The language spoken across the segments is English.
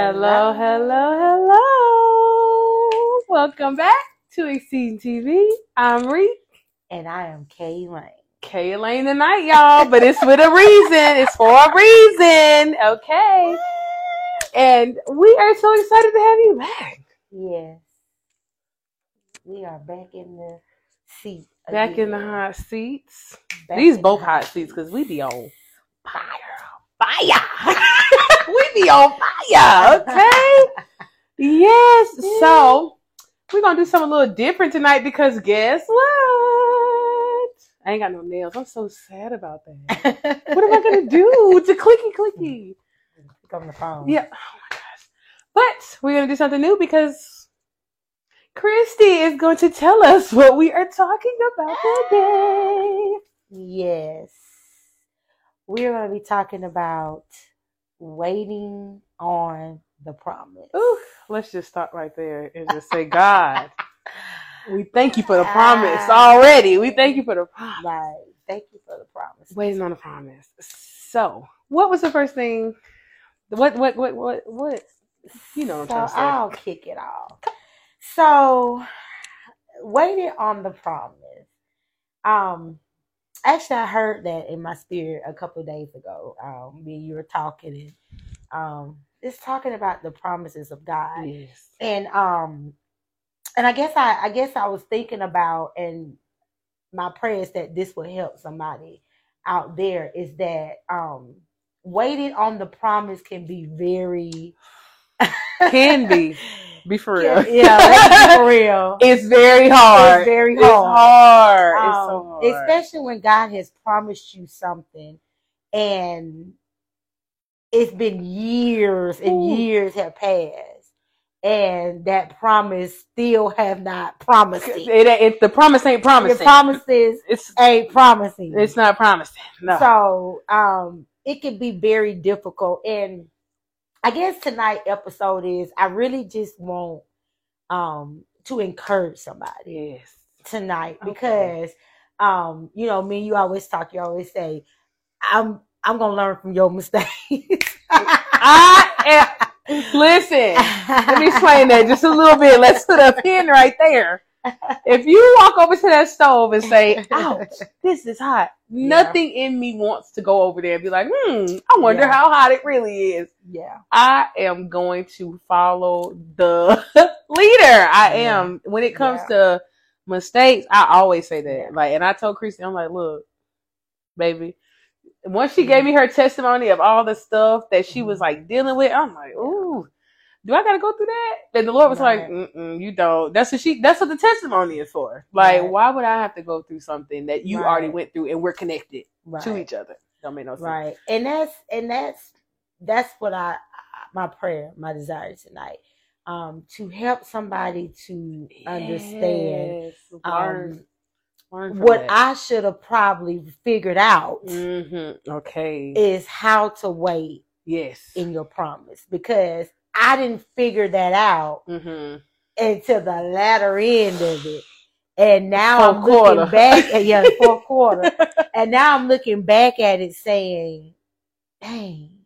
Hello, hello, hello. Welcome back to Exceeding TV. I'm Reek. And I am Kay Lane. Kay Lane tonight, y'all, but it's with a reason. It's for a reason. Okay. And we are so excited to have you back. Yes. We are back in the seat. Back in the again. hot seats. Back These both hot seats because we be on fire. Fire. we be on fire. Okay. Yes. So we're gonna do something a little different tonight because guess what? I ain't got no nails. I'm so sad about that. What am I gonna do to clicky clicky? Pick up the phone. Yeah. Oh my gosh. But we're gonna do something new because Christy is going to tell us what we are talking about today. Yes. We're going to be talking about waiting on the promise. Ooh, let's just stop right there and just say, God, we thank you for the promise already. We thank you for the promise. Right. Thank you for the promise. Waiting on the promise. So, what was the first thing? What, what, what, what, what? You know what so I'm trying to say. I'll kick it off. So, waiting on the promise. Um, actually, I heard that in my spirit a couple of days ago. Um, when you were talking and um, it's talking about the promises of God, Yes. and um, and I guess I, I guess I was thinking about and my prayer is that this will help somebody out there. Is that um, waiting on the promise can be very Can be. Be for real. yeah, be for real. It's very hard. It's very It's hard. hard. It's Um, so hard. Especially when God has promised you something and it's been years and Ooh. years have passed and that promise still have not promised it. It, it, the promise ain't promising. The promises it's ain't promising. it's not promising. No. So um it can be very difficult. And I guess tonight episode is I really just want um to encourage somebody yes. tonight Okay. because um you know me and you always talk you always say i'm i'm gonna learn from your mistakes I am, listen. Let me explain that just a little bit. Let's put a pin right there. If you walk over to that stove and say, "Ouch, this is hot," nothing in me wants to go over there and be like, "Hmm, I wonder Yeah. how hot it really is." yeah I am going to follow the leader. I Yeah. am. When it comes Yeah. to mistakes, I always say that. Like, and I told Christy, I'm like, look, baby. Once she gave me her testimony of all the stuff that she was Mhm. like dealing with, I'm like, ooh, do I gotta go through that? And the Lord was like, Right. Mm-mm, you don't. That's what she. That's what the testimony is for. Like, Right. why would I have to go through something that you already went through and we're connected right to each other? Don't make no sense. right and that's and that's that's what i my prayer my desire tonight um to help somebody to understand Yes. Learn, um what that. i should have probably figured out Mm-hmm. Okay. is how to wait yes. in your promise because i didn't figure that out mm-hmm. until the latter end of it. And now I'm Fourth looking quarter. back at yeah, fourth quarter. And now I'm looking back at it saying, dang,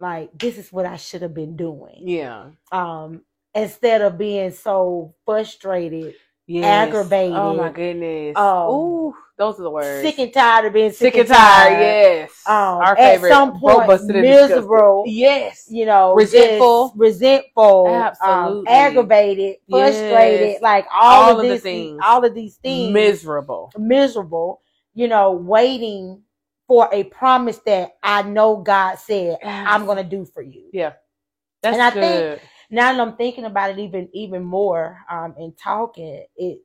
like this is what I should have been doing. Yeah. Um, instead of being so frustrated, Yes. Aggravated. Oh my goodness. Um, Ooh, those are the words. sick and tired of being sick, Sick and tired. Yes. Um, Our at favorite. some Both point, busted and disgusted. miserable. Yes. You know, Resentful. resentful, um, Absolutely. aggravated, frustrated, Yes. like all, All of, of the these things. all of these things. Miserable. miserable, you know, waiting for a promise that I know God said I'm going to do for you. Yeah. That's And I good. think- Now that I'm thinking about it even even more um and talking it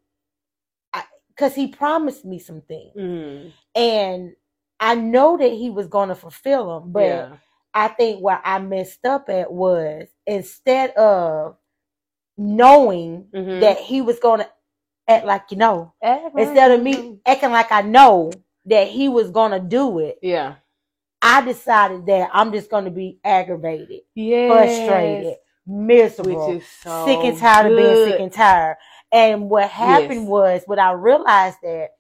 cuz he promised me some things Mhm. and I know that he was to fulfill them, but yeah. I think what I messed up at was instead of knowing Mhm. that he was going to act like you know Mm-hmm. instead of me acting like I know that he was gonna do it, Yeah. I decided that I'm just gonna be aggravated, Yes. frustrated, miserable, Which is so sick and tired of being sick and tired. And what happened Yes. was, what I realized that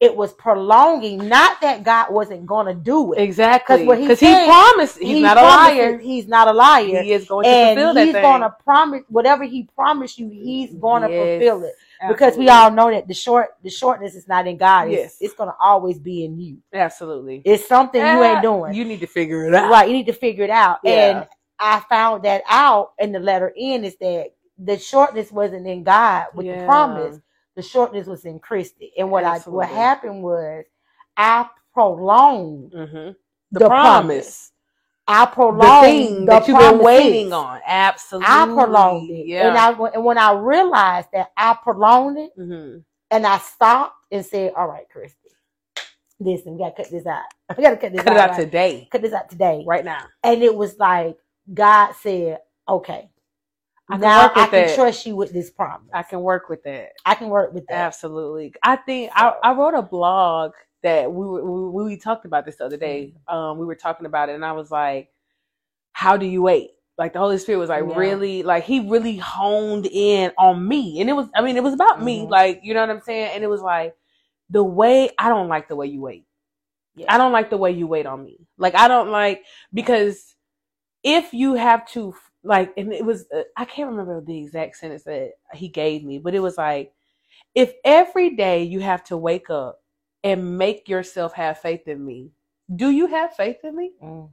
it was prolonging. Not that God wasn't to do it. Exactly. 'Cause what he Because he, promised. He's He not a liar. He's not a liar. He is going to fulfill that he's thing. to promise whatever he promised you. He's to Yes, fulfill it because we all know that the short the shortness is not in God. It's, Yes. it's going to always be in you. absolutely. It's something you Ah, ain't doing. You need to figure it out. Right. You need to figure it out. Yeah. And I found that out in the letter N is that the shortness wasn't in God with the promise. The shortness was in Christy. And what I what happened was I prolonged hmm the, The, promise. promise. I The prolonged thing the that you've been waiting on. Absolutely. I prolonged it. Yeah. And I and when I realized that I prolonged it hmm and I stopped and said, All right, Christy, listen, we gotta cut this out. We gotta cut this Cut out. it out right? today. Cut this out today. Right now. And it was like God said, Okay. I can now I can that. trust you with this promise. I can work with that. I can work with that. Absolutely. I think I, I wrote a blog that we were we, we talked about this the other day. Um, we were talking about it, and I was like, "How do you wait?" Like the Holy Spirit was like Yeah. really like He really honed in on me, and it was I mean it was about me, Mhm. like you know what I'm saying, and it was like the way I don't like the way you wait. Yeah. I don't like the way you wait on me. Like I don't like because if you have to like, and it was uh, I can't remember the exact sentence that he gave me, but it was like if every day you have to wake up and make yourself have faith in me, do you have faith in me? Mm.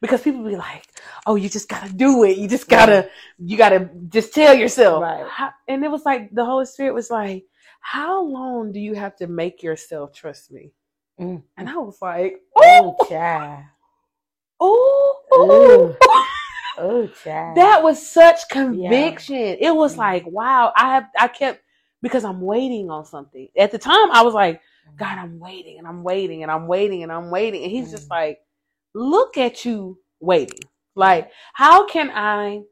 Because people be like, "Oh, you just gotta do it. You just gotta, you gotta just tell yourself." Right. How- and it was like the Holy Spirit was like, "How long do you have to make yourself trust me?" Mm. And I was like, Oh, "Oh, child. oh, Oh, child. that was such conviction. It was like, wow. I have, I kept because I'm waiting on something. At the time, I was like, God, I'm waiting and I'm waiting and I'm waiting and I'm waiting. And he's just like, look at you waiting. Like, how can I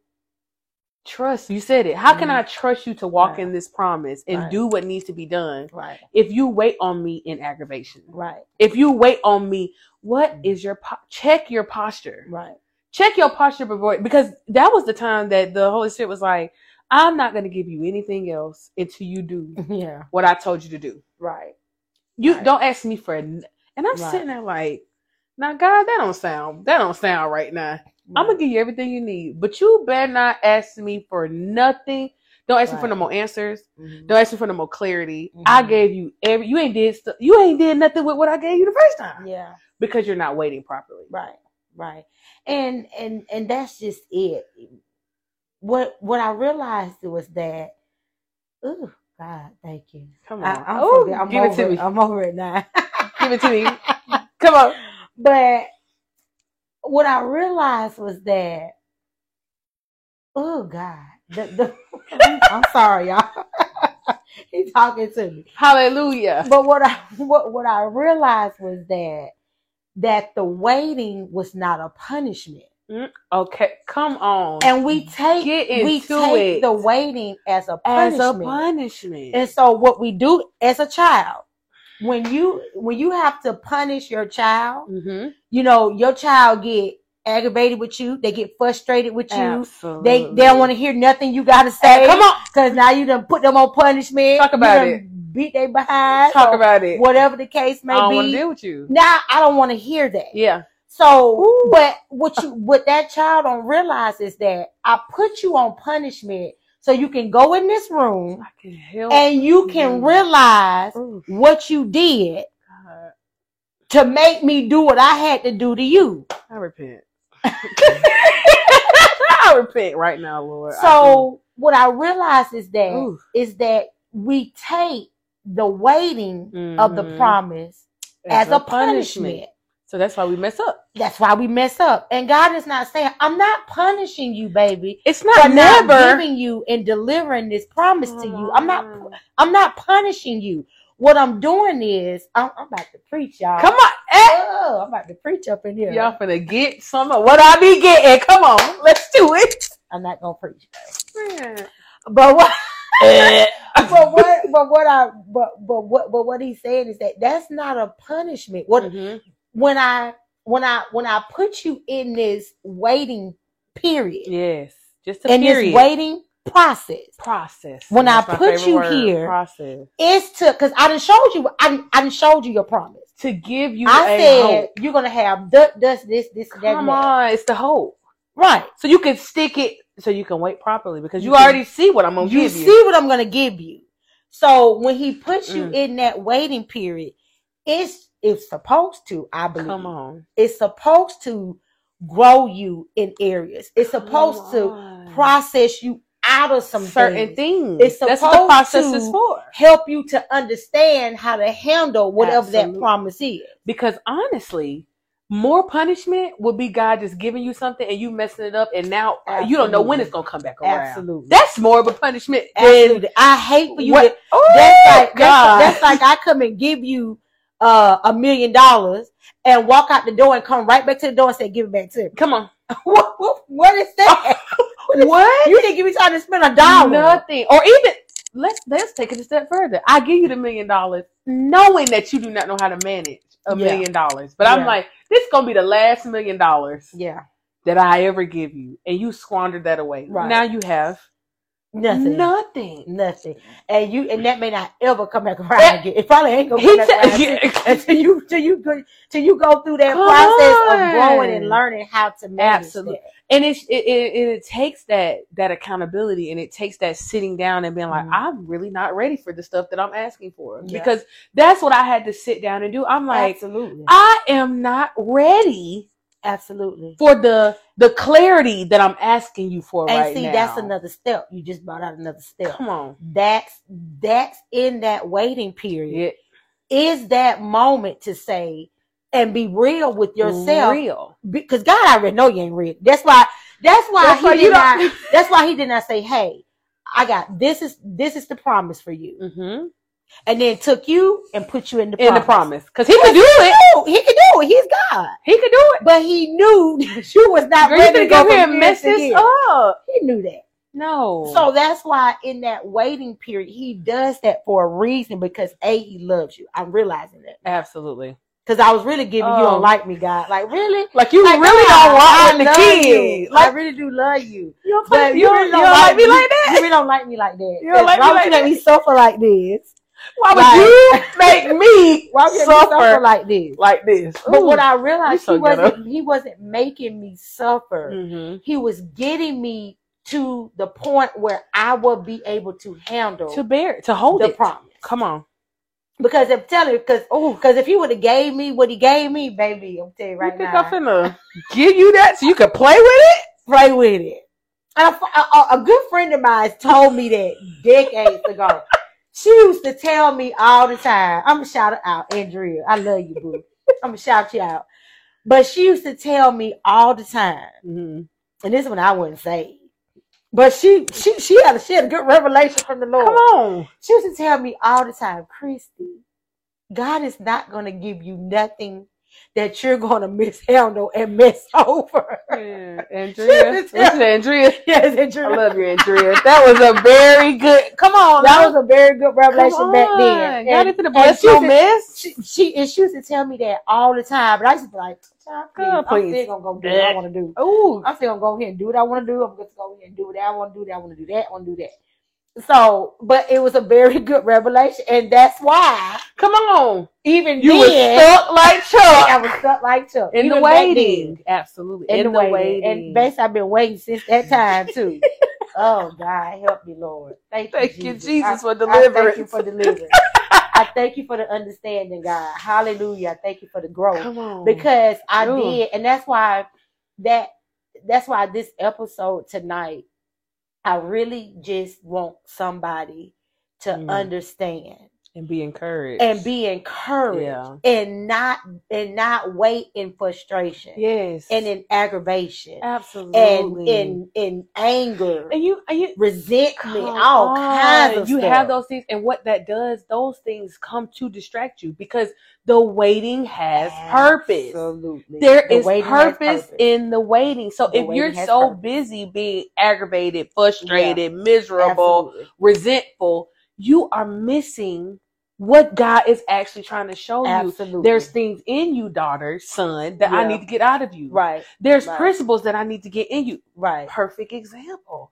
trust? You said it. How can. I trust you to walk Right. in this promise and Right. do what needs to be done Right. if you wait on me in aggravation? Right. If you wait on me, what Mhm. is your po- check your posture? Right. Check your posture before because that was the time that the Holy Spirit was like, I'm not going to give you anything else until you do Yeah. what I told you to do. Right. You Right. don't ask me for, n- and I'm Right. sitting there like, now God, that don't sound, that don't sound right now. I'm gonna give you everything you need, but you better not ask me for nothing. Don't ask me for no more answers. Mhm. Don't ask me for no more clarity. I Mhm. gave you every. You ain't did stuff. You ain't did nothing with what I gave you the first time Yeah. because you're not waiting properly. Right. Right. And and and that's just it. What what I realized was that. Oh God, thank you. Come I, on, I'm, oh, forget- I'm give over it to me. I'm over it now. Give it to me. Come on. But what I realized was that, oh God, the, the, I'm sorry, y'all. He's talking to me. Hallelujah. But what I what what I realized was that that the waiting was not a punishment, Okay, come on. and we take we take it. the waiting as a as punishment. a punishment. And so what we do as a child, when you when you have to punish your child, mm-hmm. you know, your child get aggravated with you, they get frustrated with you. Absolutely. They they don't want to hear nothing you gotta say. Come on, Cause now you done put them on punishment. Talk You about it. Beat they behind. talk about it. whatever the case may I want to be. deal with you. Now I don't want to hear that. Yeah. So, but what you what that child don't realize is that I put you on punishment so you can go in this room I and you can realize Ooh, what you did God, to make me do what I had to do to you. I repent. I repent right now, Lord. I So what I realize is that is that we take the waiting of the Mhm. promise as, a punishment. So that's why we mess up. That's why we mess up. And God is not saying, I'm not punishing you, baby, It's not not never. giving you and delivering this promise to you. I'm not I'm not punishing you. What I'm doing is I'm, I'm about to preach, y'all. Come on, eh, Oh, I'm about to preach up in here. y'all finna get some of what I be getting. Come on, let's do it. I'm not gonna preach. Man. But what but what but what I but but what but what he's saying is that that's not a punishment. What Mhm. When I when I when I put you in this waiting period, Yes, just a in period. this waiting, process. Process. When I That's my put you word, here, process It's to because I didn't showed you. I I done showed you your promise. to give you I a said hope. you're gonna have th- this, this, this, that, Come that. on, it's the hope. Right. So you can stick it, so you can wait properly because you, You can- already see what I'm gonna You give see you. what I'm gonna give you. So when he puts you Mm. in that waiting period, it's it's supposed to. I believe Come on, it's supposed to grow you in areas. It's supposed to process you out of some certain things. things. It's That's what the supposed process to- is for. Help you to understand how to handle whatever that Absolutely. promise is. Because honestly, more punishment would be God just giving you something and you messing it up, and now uh, you don't know when it's gonna come back around. Absolutely. That's more of a punishment Absolutely. I hate for you what. to Oh, that's like God. that's, that's like I come and give you uh, a million dollars and walk out the door and come right back to the door and say, "Give it back to me." Come on, what, what, what is that? what? you didn't give me time to spend a dollar. Nothing. Or even let's let's take it a step further. I give you the million dollars, knowing that you do not know how to manage a Yeah. million dollars. But I'm like, this is gonna be the last million dollars Yeah, that I ever give you, and you squandered that away. Right. Now you have nothing. nothing. Nothing, and you and that may not ever come back around again. It probably ain't gonna come back around yeah. until you till you go till you go through that Come process of growing and learning how to manage Absolutely. that. and it, it it it takes that that accountability and it takes that sitting down and being like Mhm. i'm really not ready for the stuff that i'm asking for Yeah. because that's what i had to sit down and do i'm like absolutely, i am not ready absolutely. for the the clarity that i'm asking you for And right see, now that's another step. You just brought out another step. come on That's that's in that waiting period. yeah, Is that moment to say and be real with yourself real because God already know you ain't real. That's why. That's why That's he why did not. That's why he did not say, "Hey, I got this is this is the promise for you," Mm-hmm and then took you and put you in the in the promise. promise because he could do it He could do it. He's God, he could do it but he knew that you was not you ready to go here and mess this up He knew that. no So that's why in that waiting period, he does that for a reason because A, he loves you. I'm realizing that. absolutely Because I was really giving you Oh. don't um, like me, God. Like, really? like you Like, really God, don't want I with the love kids you. like I really do love you. You don't, But you, really you don't like me like that? You really don't like me like that. You don't like me Why would like you let me suffer like this? Why would Like- you make me Why would you suffer suffer like this? like this? But what I realized, so he wasn't, ghetto. he wasn't making me suffer. hmm He was getting me to the point where I would be able to handle to bear, to hold the it. promise. Come on. Because if telling because oh because if he would have gave me what he gave me, baby, I'm telling you right you think now, I'm finna give you that so you can play with it? play with it. And a, a, a good friend of mine told me that decades ago. She used to tell me all the time. I'm gonna shout her out, Andrea. I love you, boo. I'm gonna shout you out. But she used to tell me all the time, Mm-hmm. and this one I wouldn't say. But she she she had a she had a good revelation from the Lord. Come on. She used to tell me all the time, Christy, God is not going to give you nothing that you're going to mishandle and mess over. Yeah, Andrea. Listen, Andrea. yes, and I love you, Andrea. That was a very good. Come on. that now. was a very good revelation back then. God ain't finna and no mess. She, she, and she used to tell me that all the time, but I used to be like, "Child, please, I'm still gonna go do what I want to do. Ooh. I'm still gonna go ahead and do what I want to do. I'm gonna go ahead and do what I want to do. That I want to do that. I want to do that. So, but it was a very good revelation, and that's why Come on. even You were stuck like Chuck. I was stuck like Chuck. in the even then. waiting. Absolutely. In, the, waiting. And basically, I've been waiting since that time too. oh God, help me, Lord. Thank you, Thank you, Jesus, Jesus, I- for I thank you for deliverance. I thank you for the understanding, God. Hallelujah. I thank you for the growth Come on. because I Ooh. did, and that's why that that's why this episode tonight, I really just want somebody to Mm. understand and be encouraged. and be encouraged Yeah. and not and not wait in frustration yes. and in aggravation Absolutely. and in in anger, and you and you resentment, all kinds of you stuff. have those things and what that does those things come to distract you because the waiting has purpose Absolutely. There The is waiting has purpose, in the waiting so The if you're so purpose. busy being aggravated frustrated miserable Absolutely. resentful you are missing what god is actually trying to show you there's things in you daughter son that i need to get out of you right, there's Right. principles that i need to get in you right. perfect example.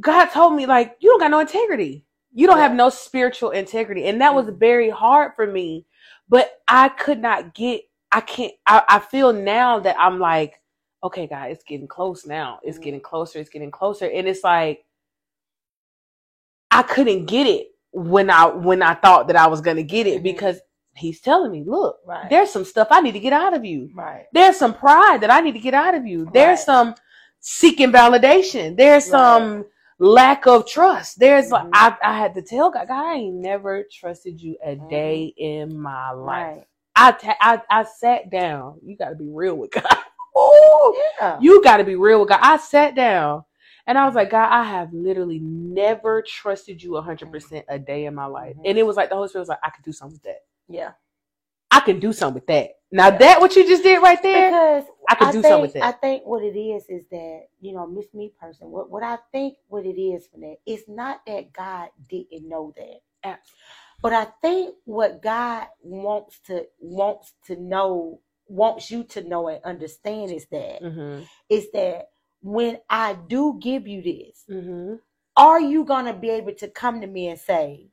God told me like you don't got no integrity. You don't Yeah. have no spiritual integrity, and that was Mhm. very hard for me. But I could not get. I can't. I, I feel now that I'm like, okay, God, it's getting close now. It's Mhm. getting closer. It's getting closer, and it's like I couldn't get it when I when I thought that I was gonna get it Mhm. because He's telling me, look, Right. there's some stuff I need to get out of you. right. There's some pride that I need to get out of you. There's Right. some seeking validation. There's some lack of trust. There's like Mhm. I, I had to tell God, God, I ain't never trusted you a Mhm. day in my life. I, ta- I I sat down. You got to be real with God. Ooh, Yeah. you got to be real with God. I sat down and I was like, God, I have literally never trusted you 100% a day in my life. Mhm. And it was like the Holy Spirit was like, I could do something with that. yeah. I can do something with that. Now Yeah. that what you just did right there, Because I could do think, something with that. I think what it is is that you know, Miss Me person. What what I think what it is for that it's not that God didn't know that, but I think what God wants to wants to know wants you to know and understand is that mm-hmm. is that when I do give you this, Mm-hmm. are you gonna be able to come to me and say,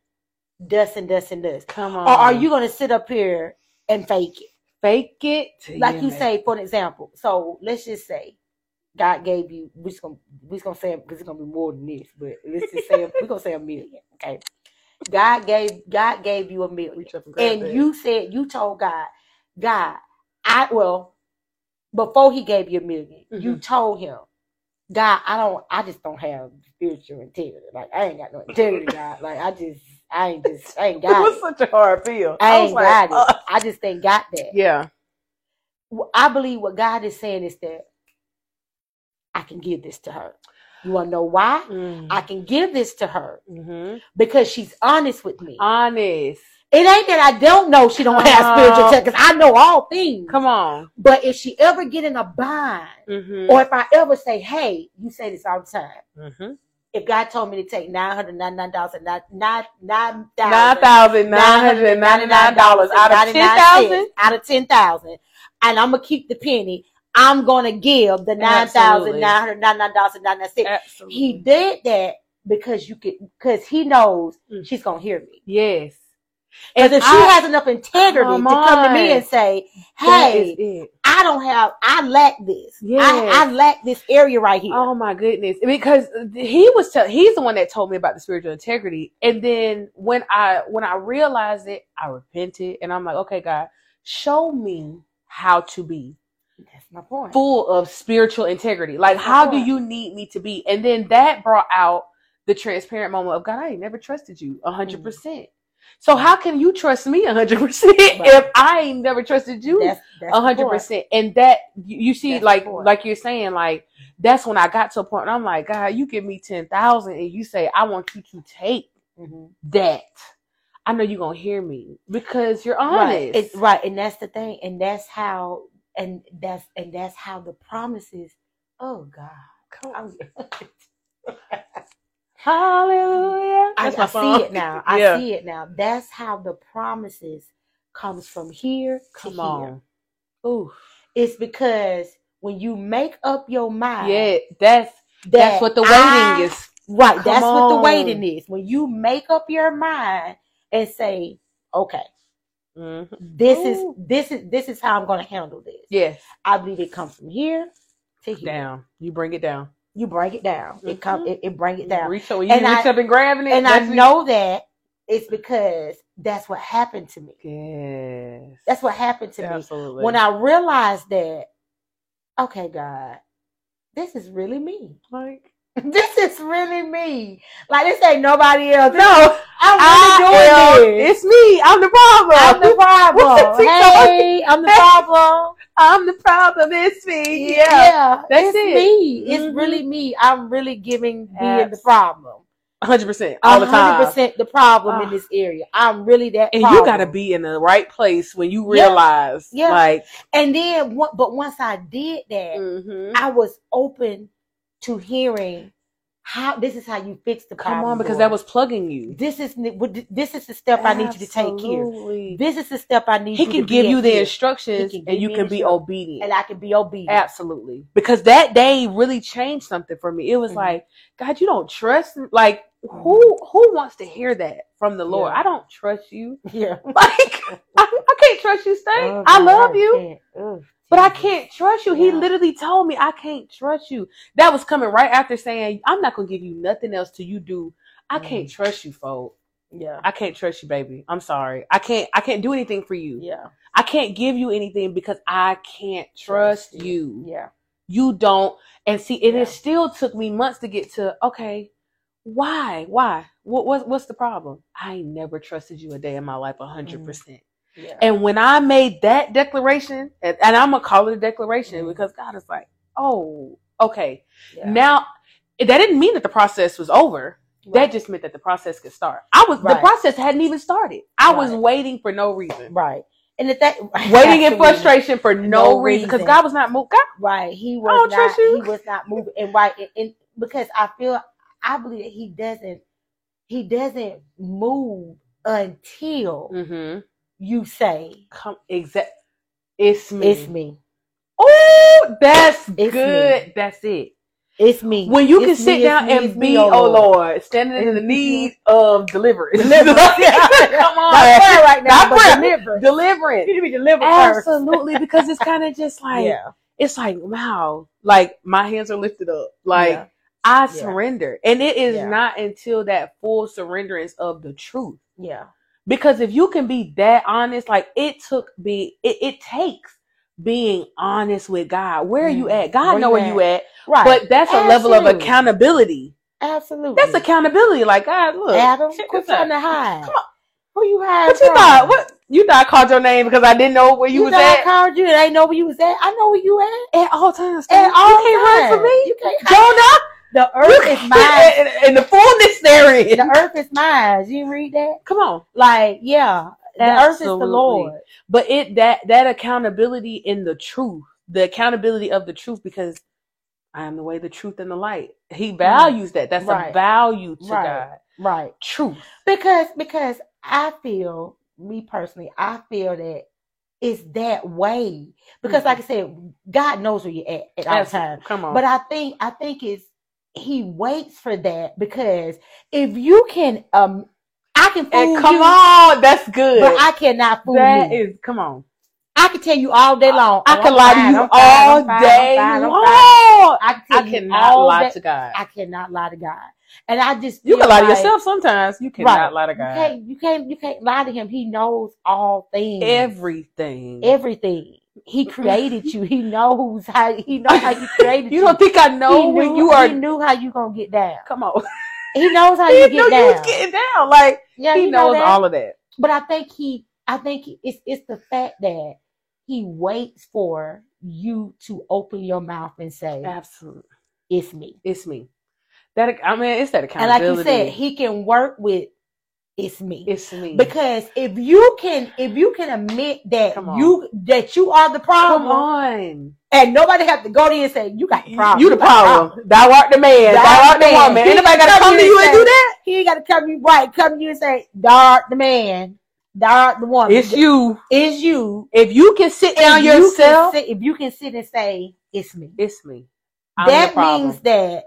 "Dust and dust and dust," Come on. or are you gonna sit up here and fake it? fake it? like you say, for an example. So let's just say God gave you. We're just gonna we're just gonna say because it's gonna be more than this, but let's just say we're gonna say a million. Okay, God gave God gave you a million, and you said you told God, God, I well before He gave you a 1000000 you Mhm. told Him, God, I don't, I just don't have spiritual integrity. Like I ain't got no integrity, God. Like I just, I ain't just, I ain't it was it. such a hard feel. I was ain't like, got it. uh, I just ain't got that. yeah. Well, I believe what God is saying is that I can give this to her. You want to know why? Mm. I can give this to her hmm because she's honest with me. Honest. It ain't that I don't know she don't have Come spiritual check because I know all things. Come on. But if she ever get in a bind, Mm-hmm. or if I ever say, "Hey," you say this all the time. mm-hmm. If God told me to take nine hundred ninety nine dollars and nine nine Nine thousand nine hundred ninety nine dollars out of ten thousand. out of ten thousand, and I'm gonna keep the penny. I'm gonna give the nine thousand nine hundred ninety nine dollars and ninety nine cents. He did that because you could, because he knows Mm. she's gonna hear me. yes. Because if she I- has enough integrity to come to me and say, "Hey. I don't have, I lack this. Yes. I, I lack this area right here." Oh my goodness! Because he was tell he's the one that told me about the spiritual integrity, and then when I when I realized it, I repented, and I'm like, okay, God, show me how to be That's my point. full of spiritual integrity. Like, That's how do you need me to be? And then that brought out the transparent moment of God. I ain't never trusted you hundred Mm. So how can you trust me a hundred percent Right. if I ain't never trusted you? That's that's a the hundred point. percent and that you, see That's like like you're saying like that's when i got to a point i'm like god you give me 10000 and you say i want you to take Mhm. that i know you're gonna hear me because you're honest Right. Right, and that's the thing, and that's how, and that's and that's how the promises. Oh God, Come I'm, hallelujah I, my I song. see it now. I Yeah. see it now. That's how the promises comes from here to come here. on Ooh. It's because when you make up your mind, yeah that's that that's what the waiting I- is Right. Come that's what the waiting is. When you make up your mind and say, "Okay, Mhm. this Ooh. is this is this is how I'm going to handle this." yes I believe it comes from here to here. down you bring it down You break it down. It come. Mhm. It, it bring it down. reach you And reach I- up and grabbing it And I it. know that it's because that's what happened to me. yes That's what happened to me. When I realized that, okay, God, this is really me. like this is really me. Like this ain't nobody else. no I'm I really am- doing this. It's me. I'm the problem. I'm the problem. What's the TikTok? hey, I'm the problem. I'm the problem. It's me. Yeah. yeah that's it's it. me. It's Mhm. really me. I'm really giving being the problem. 100% all the time. percent the problem in Ah. this area. I'm really that. And problem. you got to be in the right place when you realize, Yeah. like, And then. But once I did that, mhm. I was open to hearing how this is how you fix the problem. Come on, because that was plugging you. this is this is the step I need you to take here. Absolutely. This is the step I need He can give you the here. instructions and you can be obedient. and I can be obedient. Absolutely. Because that day really changed something for me. It was Mhm. like, God, you don't trust me. Like, who who wants to hear that from the Lord? Yeah. I don't trust you. Yeah. Like, I, I can't trust you, Stay. Oh, I God, love you. Can't. But I can't trust you. He Yeah. literally told me I can't trust you. That was coming right after saying, I'm not gonna give you nothing else till you do. I can't Mhm. trust you, folks. Yeah. I can't trust you, baby. I'm sorry. I can't I can't do anything for you. Yeah. I can't give you anything because I can't trust you. Yeah. You don't and see and Yeah. it still took me months to get to okay, why? Why? What what's what's the problem? I never trusted you a day in my life a hundred Mhm. percent. Yeah. And when I made that declaration, and, and I'm gonna call it a declaration Mhm. because God is like, oh, okay. Yeah. Now that didn't mean that the process was over. That just meant that the process could start. I was the process hadn't even started. I was waiting for no reason. right. And the that Waiting in frustration for no, No reason because. God was not moved. God, Right. He was don't not trust you. he was not moving and right and, and because I feel I believe that he doesn't he doesn't move until mm-hmm. You say come exact. It's me. it's me. Oh, that's It's good. me. That's it. It's me. When you can It's sit me, down me, and it's be, oh, oh Lord, standing in the need of deliverance. Deliverance. Come on. Not prayer right now, but prayer. deliverance. Deliverance. You need to be delivered first. Absolutely, because it's kind of just like yeah. it's like wow, like my hands are lifted up, like Yeah. I Yeah. surrender, and it is Yeah. not until that full surrenderance of the truth. Yeah. Because if you can be that honest, like it took be, it, it takes being honest with God. Where are you Mm. at? God Where know you where you at, Right. but that's a level of accountability. Absolutely. That's accountability. Like God, look, Adam, quit trying to hide. Come on. Who you hiding What you from? thought? What you thought I called your name because I didn't know where you, You, was at. I called you and I know where you was at. I know where you at. at all times. At you all can't run from me, You can't Jonah. The earth is mine. and, in the fullness therein. The earth is mine. You read that? Come on, Like, yeah. The earth is the Lord. but it that that accountability in the truth, the accountability of the truth, because I am the way, the truth, and the light. He values that. That's a value to Right. God. Right. Truth. Because because I feel, me personally, I feel that it's that way. Because Mhm. like I said, God knows where you're at at all times. Come on. But I think I think it's he waits for that because if you can um I can fool and come you, on, that's good. but I cannot fool that you. is come on. I can tell you all day long. I oh, can I'm lie to you fine, all I'm fine, I'm day fine, I'm fine. long. I can I cannot lie to God. I cannot lie to God. And I just You can lie to yourself sometimes. You cannot Right. lie to You God. can't you can't you can't lie to him. He knows all things. Everything. everything. He created you. He knows how he knows how you created you you. don't think I know he when knew, you are? he knew how you gonna get down. Come on. He knows how He you knew get you was down. getting down. Like yeah, he know knows that. all of that. But I think he, I think it's it's the fact that he waits for you to open your mouth and say, Absolutely. "It's me." It's me. That I mean, it's that accountability. And like you said, he can work with "It's me." it's me. because if you can, if you can admit that you that you are the problem, come on, and nobody have to go there and say you got the problem, you the problem. Thou art the man. Thou Thou art the man. woman. Anybody got to come to to you you and do that? He ain't got to come you right, come to you and say, "Thou art the man, thou art the woman." It's you. Is you. If you can sit down If you yourself, sit- if you can sit and say, "It's me," it's me. I'm that means that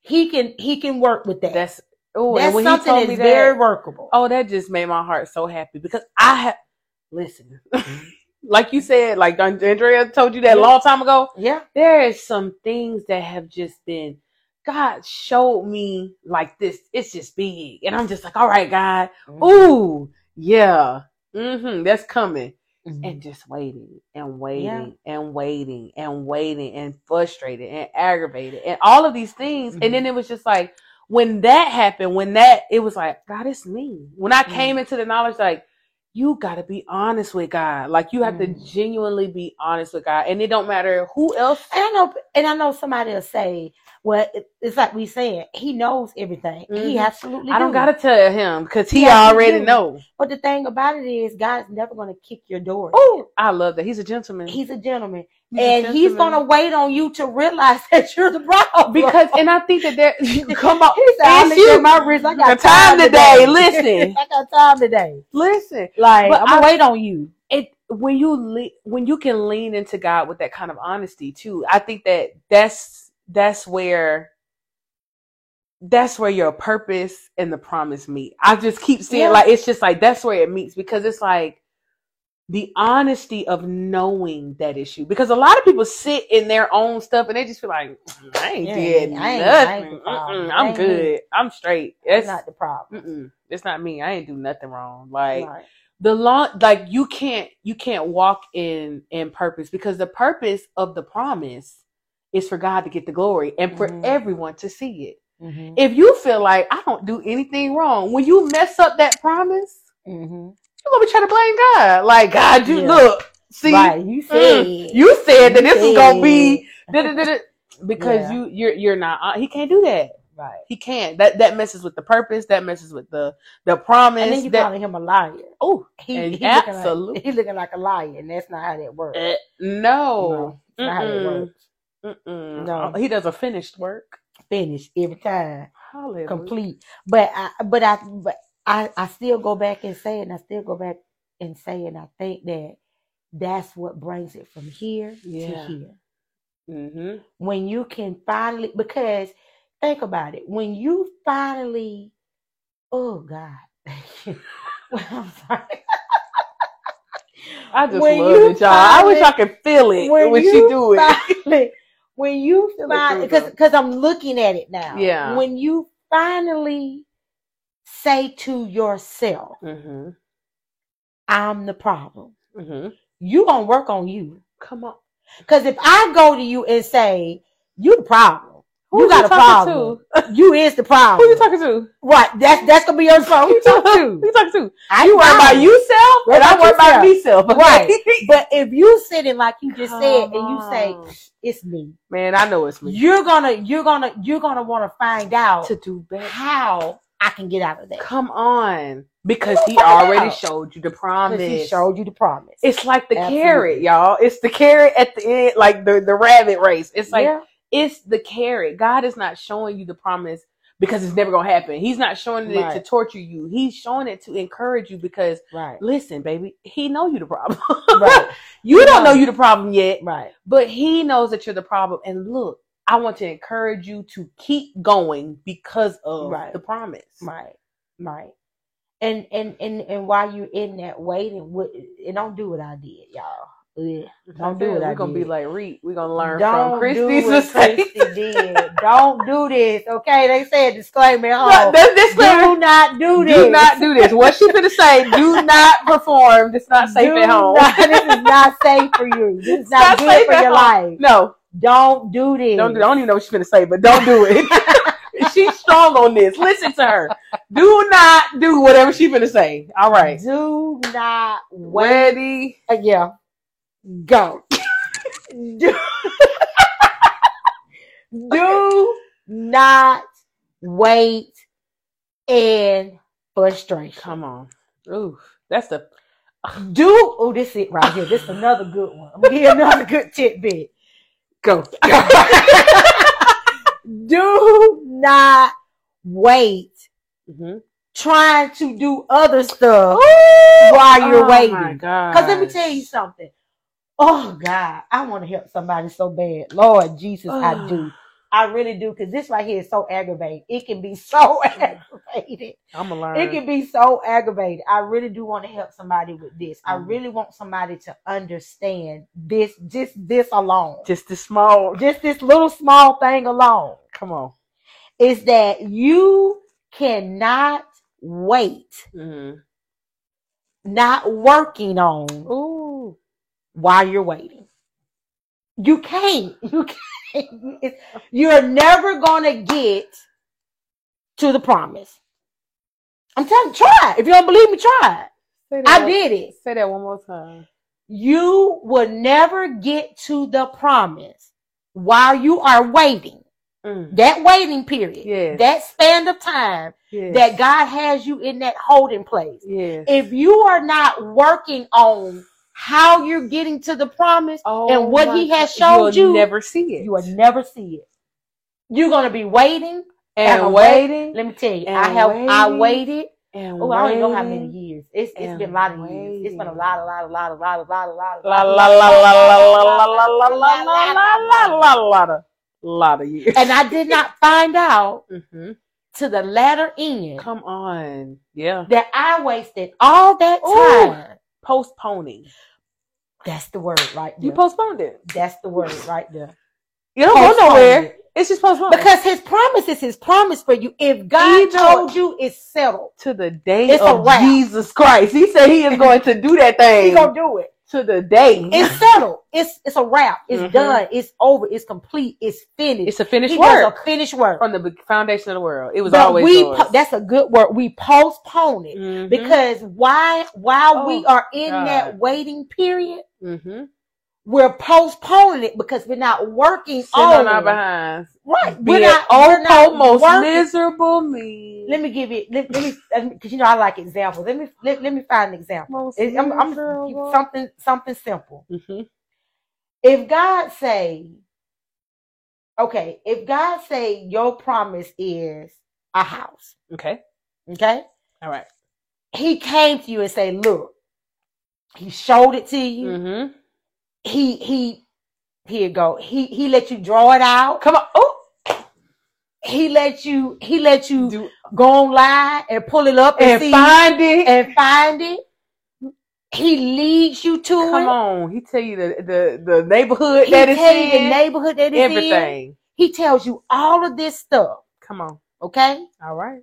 he can he can work with that. that's oh, and That's when he something told me that's very that, workable. oh, that just made my heart so happy because I have listen. like you said, like Andrea told you that a Yeah. long time ago. yeah, there is some things that have just been God showed me like this. It's just big, and I'm just like, all right, God. Mm-hmm. Ooh, yeah, mm-hmm, that's coming, Mhm. and just waiting and waiting and waiting and waiting and frustrated and aggravated and all of these things, and then it was just like when that happened, when that it was like, God, it's me. When I came into the knowledge, like. You gotta be honest with God. Like you have to Mhm. genuinely be honest with God, and it don't matter who else And I know, and I know somebody will say, Well, it's like we said, he knows everything. He Mhm. absolutely. I don't do. gotta tell him because he you already knows. But the thing about it is, God's never to kick your door. Oh, I love that. He's a gentleman. He's a gentleman, He's a and he's to wait on you to realize that you're the problem. because, and I think that there. Come on, he said, I it's look you. my wrist. I got The time today, today. listen. I got time today. Listen, Like I'm gonna I- wait on you. it when you le- when you can lean into God with that kind of honesty too. I think that that's that's where that's where your purpose and the promise meet. I just keep seeing Yeah. like it's just like that's where it meets because it's like the honesty of knowing that issue. Because a lot of people sit in their own stuff and they just feel like "Mm, I ain't Yeah, did I ain't- ain't nothing. Mm-mm, I I'm good. I'm straight. That's not the problem. it's not me. I ain't do nothing wrong. Like Right. the long like you can't you can't walk in in purpose because the purpose of the promise is for God to get the glory and for Mhm. everyone to see it. Mhm. If you feel like I don't do anything wrong, when you mess up that promise, Mhm. you're gonna be trying to blame God. Like God, you Yeah. look, see, right. You said you said that you this is gonna be da-da-da-da, because Yeah. you you're you're not. Uh, he can't do that. right. He can't. That that messes with the purpose. That messes with the the promise. And then you that, calling him a liar. oh, He, he looking like, he looking like a liar, and that's not how that works. eh, no, no. not how that works. Mm-mm. No. He does a finished work. Finished every time, Hallelujah. complete. But I, but I, but I, I still go back and say, it, and I still go back and say, and I think that that's what brings it from here to here. Mm-hmm. when you can finally because think about it when you finally oh god Well, i'm sorry I just When love it, y'all. I wish I could feel it when when, you she do it. finally, when you finally because because i'm looking at it now Yeah. when you finally say to yourself mm-hmm. i'm the problem Mm-hmm. you gonna work on you Come on. because if i go to you and say you the problem Who you got a talking problem To? you is the problem Who you talking to? Right. That's that's gonna be your song. Who you talking to? Who you talking to? I you worry about yourself, and I worry about myself. Right. But if you sitting like you just said Come and you say it's me, Man, I know it's me. you're gonna you're gonna you're gonna want to find out to do better. how I can get out of that. Come on, because he already out. showed you the promise. he showed you the promise. It's like the Absolutely. carrot, y'all. It's the carrot at the end, like the the rabbit race. It's like yeah. It's the carrot. God is not showing you the promise because it's never gonna happen. He's not showing it to torture you. He's showing it to encourage you because Right. listen, baby, he know you the problem. Right. you don't know you the problem yet, Right. but he knows that you're the problem. And look, I want to encourage you to keep going because of Right. the promise. Right. Right. And and and and while you're in that waiting, what and don't do what I did, y'all. Ugh. Don't do what We're gonna be like Reek. We're gonna learn Don't from do Christy's what mistakes. Christy did. Don't do this. Okay, they said disclaimer. at home. this disclaimer. Do not do this. Do not do this. What she finna say? Do not perform. It's not safe Do at home. not- this is not safe for you. This is not, not good safe for your home. life. No, Don't do this. don't do. I don't even know what she's finna say, but don't do it. She's strong on this. Listen to her. Do not do whatever she finna say. All right. Do not wait. Ready? Uh, yeah. Go. do, do not wait in frustration. Come on. Ooh, that's the. Do oh this it right here. This is another good one. I'm gonna another good tidbit. Go. Do not wait Mhm. trying to do other stuff while you're oh waiting. Because let me tell you something. Oh God, I want to help somebody so bad. Lord Jesus, I do. I really do. Because this right here is so aggravating. It can be so aggravated. I'm gonna learn. It can be so aggravated. I really do want to help somebody with this. I Mhm. really want somebody to understand this, just this alone. just the small. Just this little small thing alone Come on. is that you cannot wait, Mhm. not working on Ooh. While you're waiting. You can't. You can't. You're never gonna get to the promise. I'm telling you, try. If you don't believe me, try. it. I did it. Say that one more time. You will never get to the promise while you are waiting Mm. That waiting period, Yes. that span of time Yes. that God has you in that holding place. Yes. If you are not working on how you're getting to the promise Oh and what He has showed You'll you, never see it. you will never see it. You're gonna be waiting. and waiting. Let me tell you, I have I waited. and Oh, I don't know how many years. It's it's been a lot of years. It's been a lot, a lot, a lot, a lot, a lot, a lot, a lot, la la la lot of lot of years. And I did not find out hmm to the latter end Come on, yeah. that I wasted all that time. Postponing. That's the word right You postponed it. That's the word right there. You don't go nowhere. it. It's just postponed. Because his promise is his promise for you. If God Either- told you, it's settled. to the day It's of. Jesus Christ, He said He is going to do that thing He gonna do it. To the day. It's settled. It's it's a wrap. It's Mhm. done. It's over. It's complete. It's finished. It's a finished he does work a finished work. from the foundation of the world. It was But always we po- that's a good word. We postpone it Mhm. because why while we Oh, are in God. that waiting period, Mhm. We're postponing it because we're not working Sitting on, on our behinds. right. We're not, oh, we're not most working. miserable me. Let me give you let, let me because you know I like examples. Let me let, let me find an example. It- I'm, I'm something something simple. Mhm. If God say, okay, if God say your promise is a house, Okay. okay, All right. He came to you and say, look, He showed it to you. Mm-hmm. He he here you go. He he let you draw it out. Come on. Oh, He let you he let you do go online and pull it up and, and see find it. and find it. He leads you to Come it. on. He tell you the the, the neighborhood He that it's tell you the neighborhood that it's in. everything. He tells you all of this stuff. Come on. Okay, All right.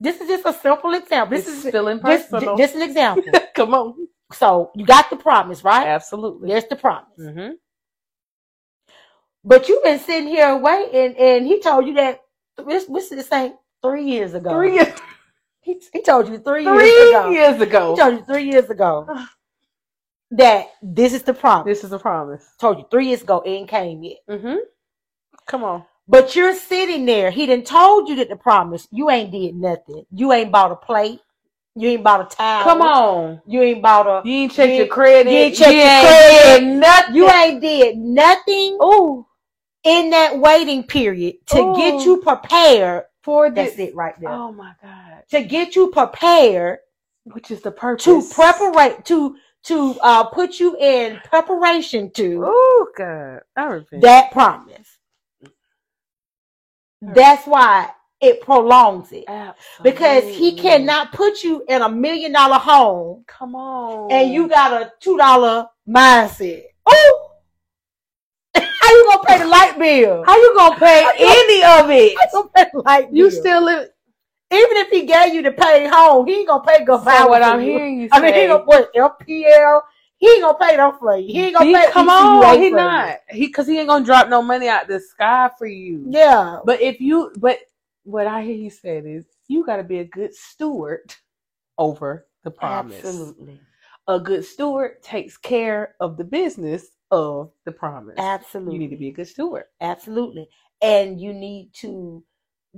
this is just a simple example. This This is is feeling just, personal. just an example. Come on. So you got the promise, right? Absolutely. There's the promise. Mm-hmm. But you've been sitting here waiting, and he told you that this this is saying three years ago. Three years, He, he told you three, years three ago. years ago. He told you three years ago that this is the promise. This is a promise. told you three years ago, it ain't came yet. Mm-hmm. Come on. But you're sitting there. He done told you that the promise. You ain't did nothing. You ain't bought a plate. You ain't bought a towel. Come on. You ain't bought a. You ain't check You your credit. you ain't check your ain't credit. did Nothing. You ain't did nothing Ooh. in that waiting period to Ooh. get you prepared. For That's this. it right there. Oh my God. To get you prepared Which is the purpose. to preparate to to uh put you in preparation to Oh God. I repent. that promise. That's why it prolongs it. Absolutely. Because he cannot put you in a million dollar home Come on. and you got a two dollar mindset. Oh, how you gonna pay the light bill? How you gonna pay you- any of it? You gonna pay the light bill? You still live. even if he gave you to pay home, he ain't gonna pay go So what I'm hearing you say. I mean, he gonna put LPL. He ain't gonna pay them for you. He ain't gonna He- pay. come on, he for you. not. He because he ain't gonna drop no money out the sky for you. Yeah, But if you, but what I hear you saying is, you got to be a good steward over the promise. absolutely, A good steward takes care of the business of the promise. absolutely. You need to be a good steward. Absolutely. And you need to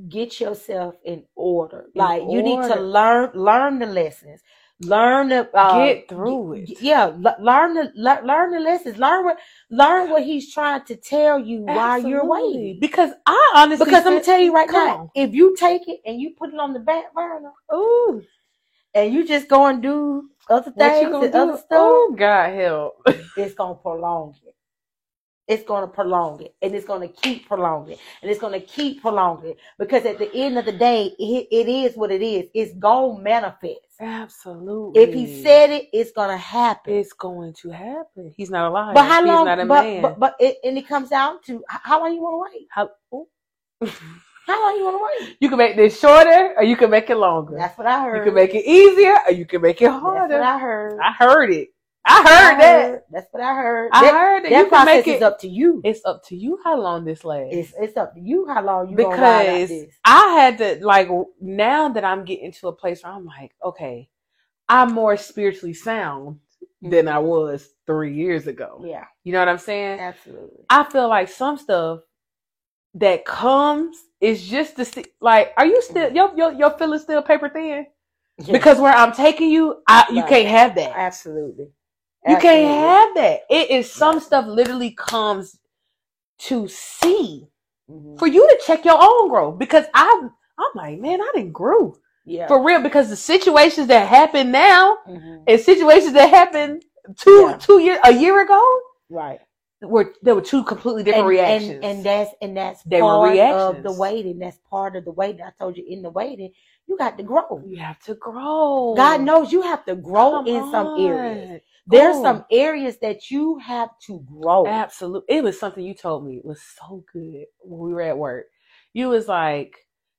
get yourself in order. In like you need to learn learn the lessons. Learn the uh, Get through it. Yeah, learn the learn the lessons. Learn what learn what he's trying to tell you while you're waiting. Because I honestly, Because I'm gonna tell you right now, on. if you take it and you put it on the back burner, ooh, and you just go and do other things and do? other stuff, Oh, God help. it's gonna prolong it. It's gonna prolong it, and it's gonna keep prolonging and it's gonna keep prolonging because at the end of the day, it, it is what it is. It's gonna manifest. Absolutely. If he said it, it's gonna happen. it's going to happen, he's not a liar. but how long? He's not a but, man. but but it, and it comes down to how long you want to wait. how. How long you want to wait? you can make this shorter, or you can make it longer. That's what I heard. You can make it easier, or you can make it That's what harder. I heard. I heard it. I heard that. That's what I heard. I that heard it. that You can process make is it. up to you. It's up to you how long this lasts. It's it's up to you how long you because this. I had to like now that I'm getting to a place where I'm like, okay, I'm more spiritually sound than I mm-hmm. was three years ago. Yeah, You know what I'm saying? absolutely. I feel like some stuff that comes is just to see like are you still mm-hmm. your your, your feeling still paper thin? Because where I'm taking you, I, you Right. can't have that. absolutely, You can't have that. It is some stuff literally comes to see Mhm. for you to check your own growth because I'm I'm like, man, I didn't grow yeah, for real because the situations that happen now Mhm. and situations that happened two Yeah. two years a year ago right. were there were two completely different and, reactions. And, and that's and that's They were part of the waiting. That's part of the waiting. I told you in the waiting, you got to grow. you have to grow. God knows you have to grow Come in some areas. There's Grow. some areas that you have to grow. Absolutely. It was something you told me. It was so good when we were at work. You was like,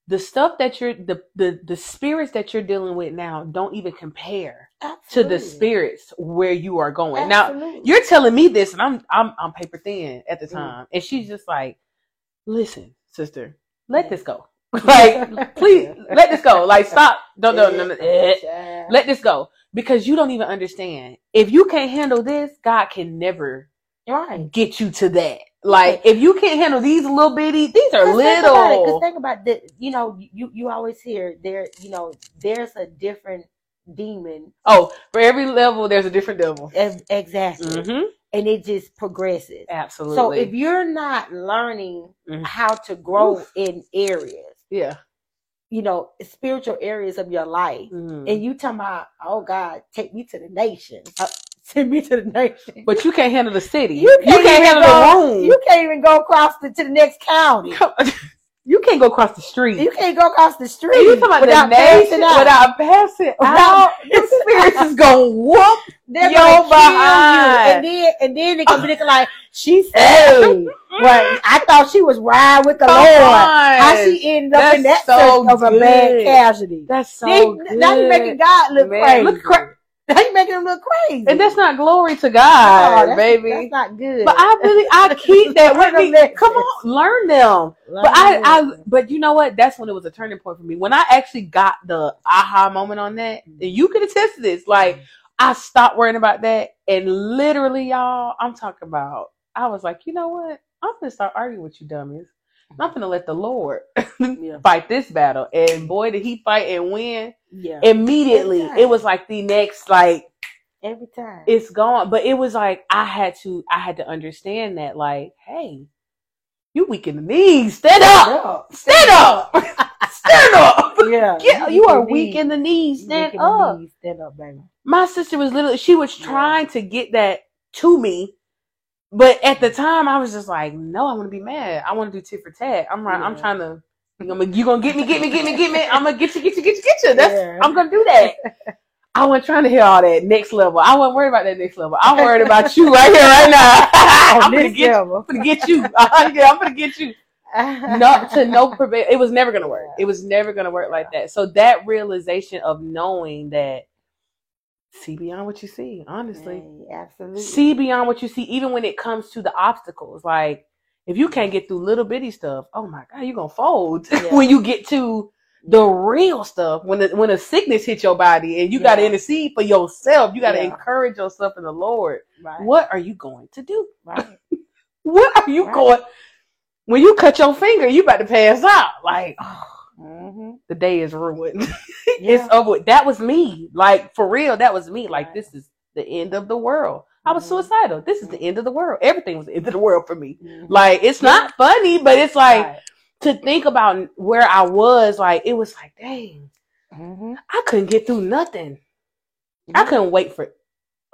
the stuff that you're the the, the spirits that you're dealing with now don't even compare to the spirits where you are going. Now you're telling me this and I'm I'm I'm paper thin at the Mm. time. And she's just like, listen, sister, let this go. like, please let this go. Like stop. Don't no no no. eh. Let this go. Because you don't even understand. If you can't handle this, God can never right. get you to that. Like if you can't handle these little bitty, these are little. Cause think about it. 'cause little. think about that. You know, you you always hear there. You know, there's a different demon. Oh, for every level, there's a different devil. Ex- Exactly, hmm and it just progresses. Absolutely. So if you're not learning Mhm. how to grow Oof. in areas, yeah, you know, spiritual areas of your life, Mhm. and you talking about, oh God, take me to the nation. uh, send me to the nation. but you can't handle the city. You You can't can't, handle go- the room. You can't even go across the, to the next county. You can't go across the street. You can't go across the street And you talking about without passing out. without passing out. The spirits is gonna whoop. They're Yo, gonna kill behind. you, and then and then they gonna be looking like she saved. Well, oh. I thought she was riding with the Come Lord. on. How she ended up in that That's so of a bad casualty. That's so Then- good. now you making God look Man, crazy. look cra- now you making him look crazy. and that's not glory to God, oh, that's, baby. That's not good. But I really, I keep that with me. them Come on, learn them. Learn But I, I, them. but you know what? That's when it was a turning point for me. When I actually got the aha moment on that, mm-hmm. and you can attest to this. Like mm-hmm. I stopped worrying about that, and literally, y'all, I'm talking about. I was like, you know what? I'm gonna start arguing with you, dummies. I'm gonna let the Lord yeah, fight this battle, and boy, did he fight and win yeah. immediately. It was like the next, like Every time. it's gone. But it was like I had to I had to understand that like, hey, you weak in the knees. Stand up. Stand up. Stand up. Yeah. Yeah, weak you are weak in the knees. Stand weak in the up. knees. Stand up, baby. My sister was literally she was Yeah. trying to get that to me. But at the time I was just like, no, I want to be mad. I want to do tit for tat. I'm right, I'm trying to you gonna, you gonna get me, get me, get me, get me. I'm gonna get you, get you, get you, get you. That's Yeah. I'm gonna do that. I wasn't trying to hear all that next level. I wasn't worried about that next level. I'm worried about you right here, right now. I'm gonna get you. I'm gonna get you. yeah, I'm gonna get you. Not to no prevail. It was never gonna work. It was never gonna work like that. So that realization of knowing that see beyond what you see, honestly. Hey, absolutely. See beyond what you see, even when it comes to the obstacles. Like if you can't get through little bitty stuff, oh my god, you're gonna fold Yeah. when you get to the real stuff. When the, when a sickness hits your body and you gotta intercede for yourself, you gotta Yeah. encourage yourself in the Lord. right. What are you going to do? Right. What are you Right. going? When you cut your finger, you about to pass out. Like oh. Hmm the day is ruined. Yeah. it's over. That was me. Like for real, that was me. Like Right. this is the end of the world. I was Mhm. suicidal. This is the end of the world. Everything was the end of the world for me. Mhm. Like it's not funny, but it's like Right. to think about where I was. Like it was like, dang, Mhm. I couldn't get through nothing. I couldn't wait for.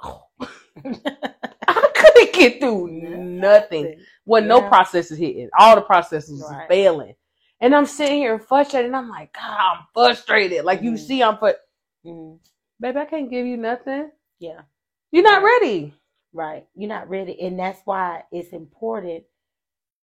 I couldn't get through nothing. When no Yeah. process is hitting, all the processes is Right. failing, and I'm sitting here frustrated. And I'm like, God, I'm frustrated. Like you Mhm. see, I'm put, Mhm. baby, I can't give you nothing. Yeah. You're not Right. ready. Right. You're not ready, and that's why it's important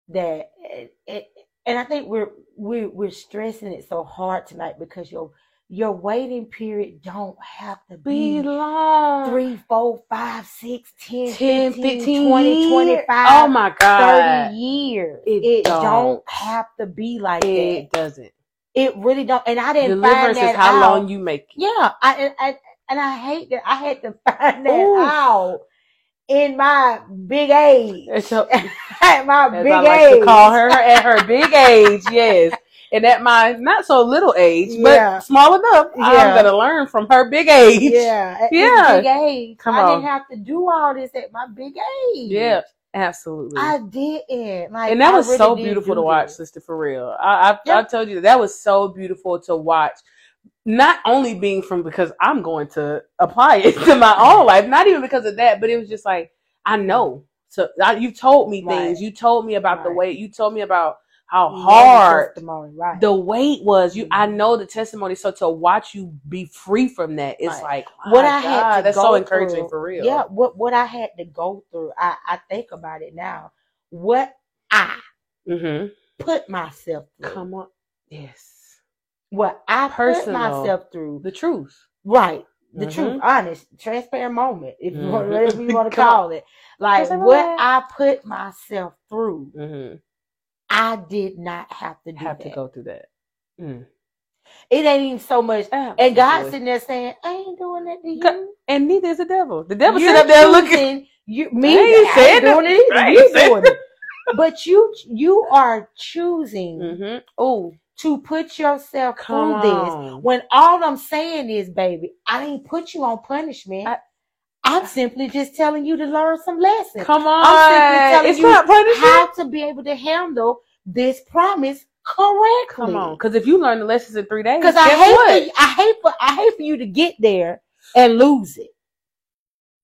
that it, it and I think we're we're we're stressing it so hard tonight because your your waiting period don't have to Be be long. three, four, five, six, 10, 10, 15, 15 20, years. 25, Oh my God. 30 years. It It, don't. don't. have to be like It that. It doesn't. It really don't. And I didn't Deliverance find is that how out. long you make it. Yeah, I, and I and I hate that I had to find that Ooh. out in my big age. A- At my big I like age. to call her at her big age, yes. And at my not so little age, but Yeah. small enough, I'm gonna learn from her big age. Yeah, at Yeah. big age. Come I on. didn't have to do all this at my big age. Yeah, absolutely. I didn't. Like, and that was really so beautiful to watch, this. sister. For real, I I, Yeah. I told you that, that was so beautiful to watch. Not only being from because I'm going to apply it to my own life, not even because of that, but it was just like I know. So I, you told me things. Right. You told me about the Right. weight. You told me about how You know the hard right? the weight was. You, I Mhm. know the testimony. So to watch you be free from that, it's Right. like What I had God, to that's go so encouraging through- for real. Yeah, what what I had to go through, I I think about it now. What I Mm-hmm. put myself through, Come on. Yes. what I Personal. put myself through, The truth. right? The Mhm. truth, honest, transparent moment, if you want, Mhm. whatever you want to call it. Like what. I put myself through, Mm-hmm. I did not have to do Have that. to go through that. Mm. It ain't even so much. And God sitting there saying, "I ain't doing that to you." And neither is the devil. The devil You're up there looking. You, me, I ain't doing it either. You doing it. But you, you are choosing Mm-hmm. Oh, to put yourself come through this. When all I'm saying is, baby, I ain't put you on punishment. I- I, am simply just telling you to learn some lessons. Come on. simply telling it's you not punishment. How to be able to handle this promise correctly. Come on. Because if you learn the lessons in three days, Because I hate what? for I hate for I hate for you to get there and lose it.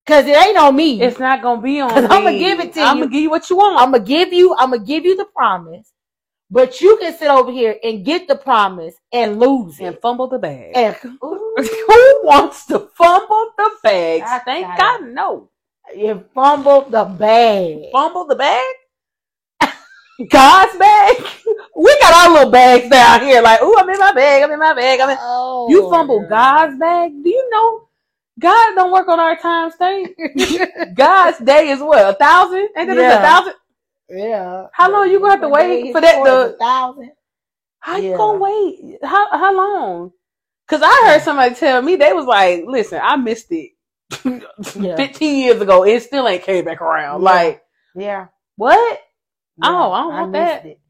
Cause it ain't on me. It's not gonna be on. 'Cause I'ma give it to you. I'm gonna give you what you want. I'm gonna give you, I'm gonna give you the promise, but you can sit over here and get the promise and lose it. and it. fumble the bag. And, ooh, Who wants to fumble the bags? I think got God, no. you fumble the bag. Fumble the bag. God's bag. We got our little bags down here. Like, ooh, I'm in my bag. I'm in my bag. I'm in. Oh, You fumble God's bag. Do you know God don't work on our time state? God's day is what a thousand? Ain't that Yeah. a thousand? yeah. How long you gonna have to wait for that The to- thousand. How you gonna wait? How how long? Cause I heard somebody tell me they was like, "Listen, I missed it Yeah. 15 years ago. It still ain't came back around." Yeah. Like Yeah. what? Yeah. Oh, oh I don't want missed that. It.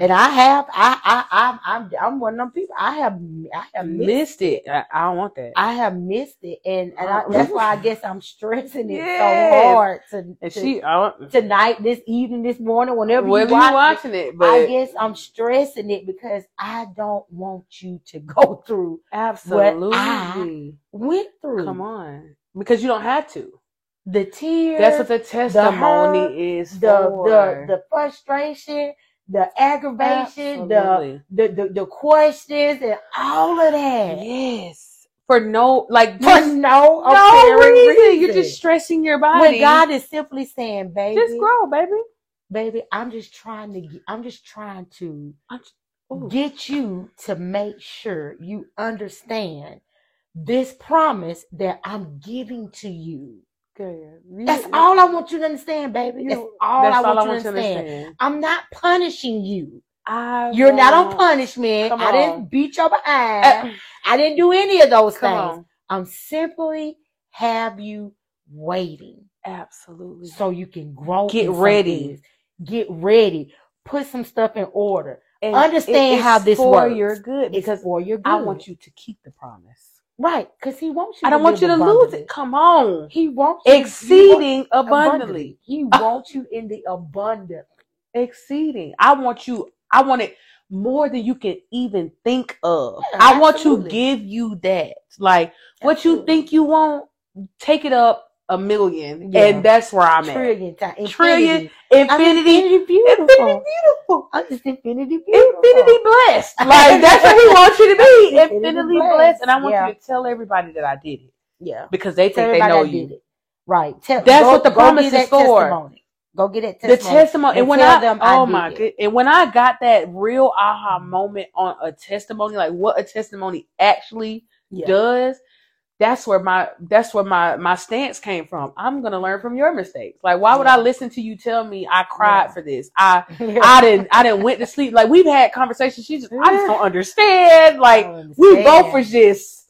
And I have, I, I, I, I'm, I'm one of them people. I have, I have missed missed it. I, I don't want that. I have missed it, and, and I, Oh. that's why I guess I'm stressing it Yes. so hard to, and to- she, tonight, this evening, this morning, whenever whether you watch watching it, it. but I guess I'm stressing it because I don't want you to go through absolutely. went through. Come on, because you don't have to. The tears. That's what the testimony hurt, is the for. the the frustration, the aggravation, the, the the the questions, and all of that yes, for no like for just no no reason. reason. You're just stressing your body. when God is simply saying, "Baby, just grow, baby. baby, I'm just trying to, get, I'm just trying to Ooh. get you to make sure you understand this promise that I'm giving to you. That's all I want you to understand, baby. you- That's all that's I all want I you want to you to understand. understand. I'm not punishing you. I You're not on punishment. I didn't beat your behind. Uh, I didn't do any of those things. on. I'm simply have you waiting Absolutely. so you can grow. Get ready. Get ready. Put some stuff in order. And understand it's how this for works. your good It's because for your good. I want you to keep the promise. Right because he wants you. I don't want you to live lose it. Come on. He wants you- he wants- Exceeding abundantly. He wants you in the abundant. Exceeding. I want you, I want it more than you can even think of. Yeah, I want to give you that. Like what you think you want, take it up a million. Yeah. And that's where I'm at. Trillion times. Trillion, Infinity. Infinity, infinity beautiful. infinity beautiful. Oh, I'm just infinity beautiful. Infinity blessed. Like that's what he wants you to be. Infinity Infinitely blessed. blessed. And I want Yeah. you to tell everybody that I did it. Yeah. Because they Tell think they know I you. it. Right. Tell, That's go- what the promise is for. Testimony. Go get that the testimony. and when I them I oh did my it. god and when I got that real aha moment on a testimony like what a testimony actually Yeah. does that's where my that's where my my stance came from. I'm gonna learn from your mistakes. Like why would I listen to you tell me I cried Yeah. for this? I Yeah. I didn't I didn't went to sleep. Like we've had conversations. She just I just don't understand. Like don't we both were just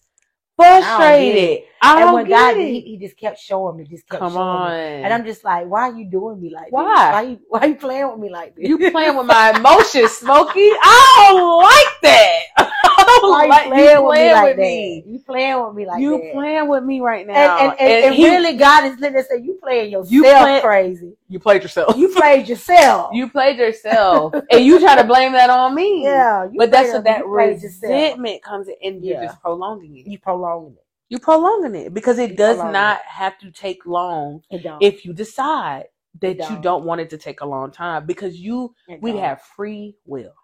frustrated. I and don't when get God, it. he, he just kept showing me, just kept Come showing on. me. And I'm just like, why are you doing me like Why? this? Why you why you playing with me like this? you playing with my emotions, Smokey. I don't like that. I don't why you like playing, with me like with that? You playing with me like you that? playing with me right now. and, and, and, and he- really, God is literally saying, you playing yourself You play- crazy. you played yourself. You played yourself. You played yourself, and you try to blame that on me. yeah. You but that's what that you played yourself. resentment comes in, and you're just prolonging it. You prolonging it. You're prolonging it because it You does not have to take long It don't. if you decide that you don't. don't want it to take a long time because you It we don't. have free will.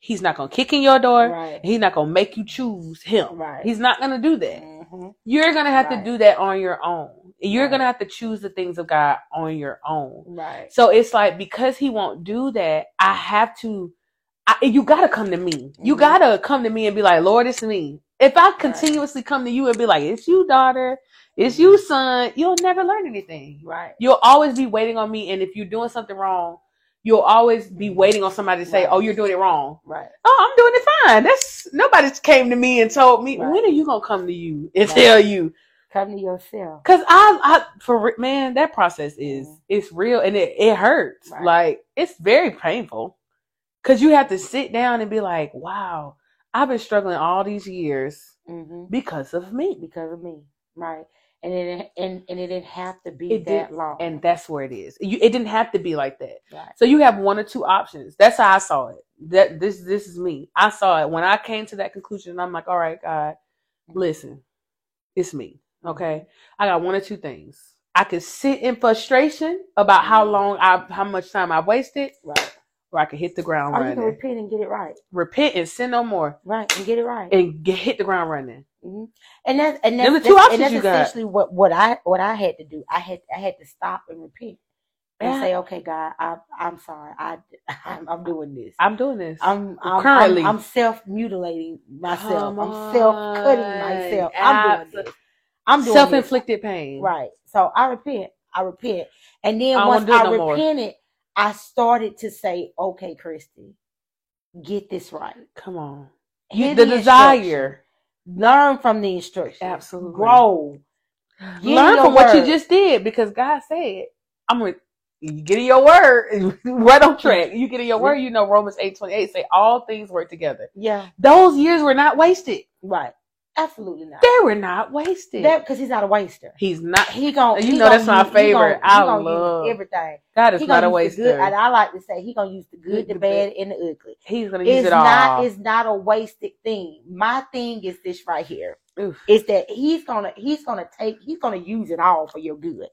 He's not gonna kick in your door. right. He's not gonna make you choose him. Right. He's not gonna do that. hmm You're gonna have Right. to do that on your own. You're gonna have to choose the things of God on your own. Right. So it's like because he won't do that, I have to. I, you gotta come to me. You Mhm. gotta come to me and be like, Lord, it's me. If I continuously come to you and be like, it's you, daughter, it's you, son, you'll never learn anything. Right. You'll always be waiting on me, and if you're doing something wrong, you'll always be waiting on somebody to say, Right. "Oh, you're doing it wrong." Right. Oh, I'm doing it fine. That's nobody's came to me and told me. Right. When are you gonna come to you and Right. tell you? Come to yourself. Cause I, I for man, that process is Mhm. it's real and it it hurts. Like it's very painful. Cause you have to sit down and be like, wow, I've been struggling all these years hmm because of me. Because of me. Right. And it and, and it didn't have to be It that did- long. And that's where it is. You, it didn't have to be like that. right. So you have one or two options. That's how I saw it. That this this is me. I saw it when I came to that conclusion. I'm like, all right, God, mm-hmm. listen, it's me. Mm-hmm. Okay, I got one or two things. I could sit in frustration about how mm-hmm. long I, how much time I wasted, Right. Or I could hit the ground Or you can running, repent and get it right. repent and sin no more, Right. And get it right. and get hit the ground running. hmm And that's and that's, two that's- options and that's you got. essentially what what I what I had to do. I had I had to stop and repent and Yeah. say, okay, God, I I'm sorry. I I'm, I'm doing this. I'm doing this. I'm I'm Currently. I'm, I'm self mutilating myself. I'm self cutting myself. I'm doing this. I'm doing Self inflicted pain. Right. So I repent. I repent. And then I once wanna do it I no more. Repented, I started to say, okay, Christy, get this right. Come on. Hear You, the desire. Learn from the instructions. Absolutely. Grow. Get Learn your from what you just did because God said, I'm going you get in your word, right on track. You get in your word, you know Romans eight twenty eight say all things work together. Yeah. Those years were not wasted. Right. Absolutely not. They were not wasted. That because he's not a waster. He's not. He gon' You he know that's my use- he favorite. I gonna use love- everything. God is He not a the good, waster. and I like to say he gonna use the good, the the bad, and the ugly. He's gonna use It's it all. not. It's not a wasted thing. My thing is this right here. Oof. Is that he's gonna he's gonna take he's gonna use it all for your good.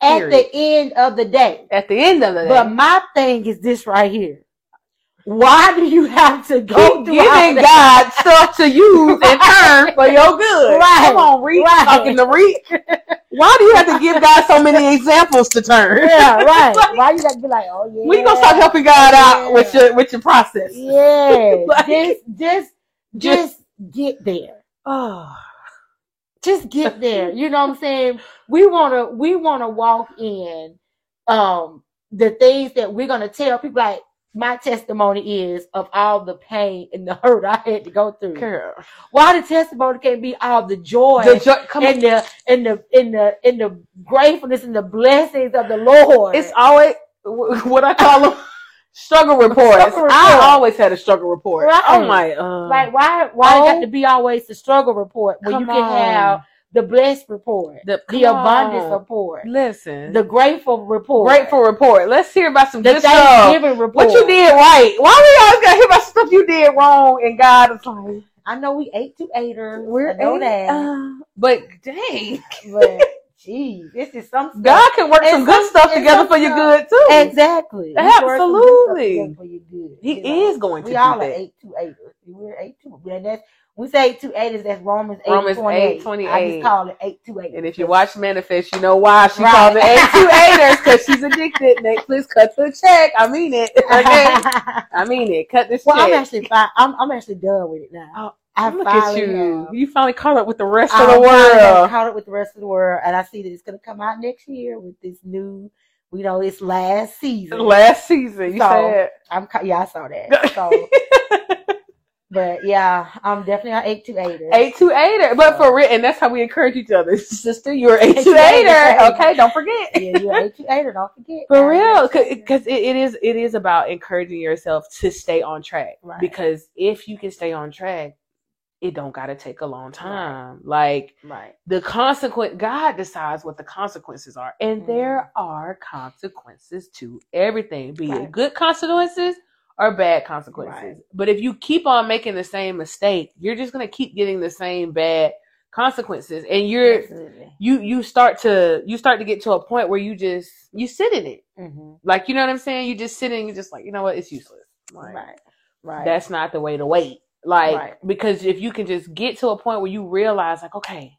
At Period. the end of the day. At the end of the day, But my thing is this right here. Why do you have to go keep giving? God stuff to use in turn for your good. Right. Come on, read Right. talking to read. Why do you have to give God so many examples to turn? Yeah, right. Why do you got to be like, oh yeah. When you gonna start helping God out Yeah. with your with your process? Yeah, Like- just, just, Just- just get there. Oh, Just get there. You know what I'm saying? We wanna, we wanna walk in, um, the things that we're gonna tell people. Like my testimony is of all the pain and the hurt I had to go through. girl. Why the testimony can't be all the joy The jo- come and on. the and the in the in the gratefulness and the blessings of the Lord. It's always what I call them struggle reports. Struggle I report. always had a struggle report. Right. I'm like, uh, like why why it Oh. got to be always the struggle report when you can on. have the blessed report, the, the abundance on. report, Listen, the grateful report, grateful report. Let's hear about some the good stuff. Report. What you did right? Why we always gotta hear about stuff you did wrong? And God is like, I know we eight two eighters. we're I know eight, that. uh, but dang, but geez, this is some stuff. God can work And some good stuff together for your good too. Exactly. He works some good stuff Absolutely. For your good. He you know. is going to We do all are that. eight two eighters. We're eight to, And that's we say eight two eighters. That's Romans eight Romans twenty eight. 8:28. I just call it eight two eight. And if you watch Manifest, you know why she Right. calls it A2 because she's addicted. Netflix, cut the check. I mean it. Okay? I mean it. Cut this check. well, I'm actually fine. I'm I'm actually done with it now. Oh, I Look at you. have. You finally caught up with the rest I of the world. caught up with the rest of the world, and I see that it's gonna come out next year with this new. You know, it's last season. Last season, you So- said. I'm yeah, I saw that. So But yeah, I'm definitely an eight two eighter. Eight two eighter, but for real, and that's how we encourage each other, sister. You're eight Eight-two-eighter. eighter. Okay, don't forget. Yeah, you're eight two eighter. Don't forget. For real, because it, it is it is about encouraging yourself to stay on track. Right. Because if you can stay on track, it don't gotta take a long time. Like right. the consequence, God decides what the consequences are, and Mhm. there are consequences to everything, be it good consequences or bad consequences. Right. But if you keep on making the same mistake, you're just gonna keep getting the same bad consequences, and you're Absolutely. you you start to you start to get to a point where you just you sit in it hmm like you know what i'm saying you just sit in you're just like you know what it's useless like, Right. Right. that's not the way to wait like Right. because if you can just get to a point where you realize like okay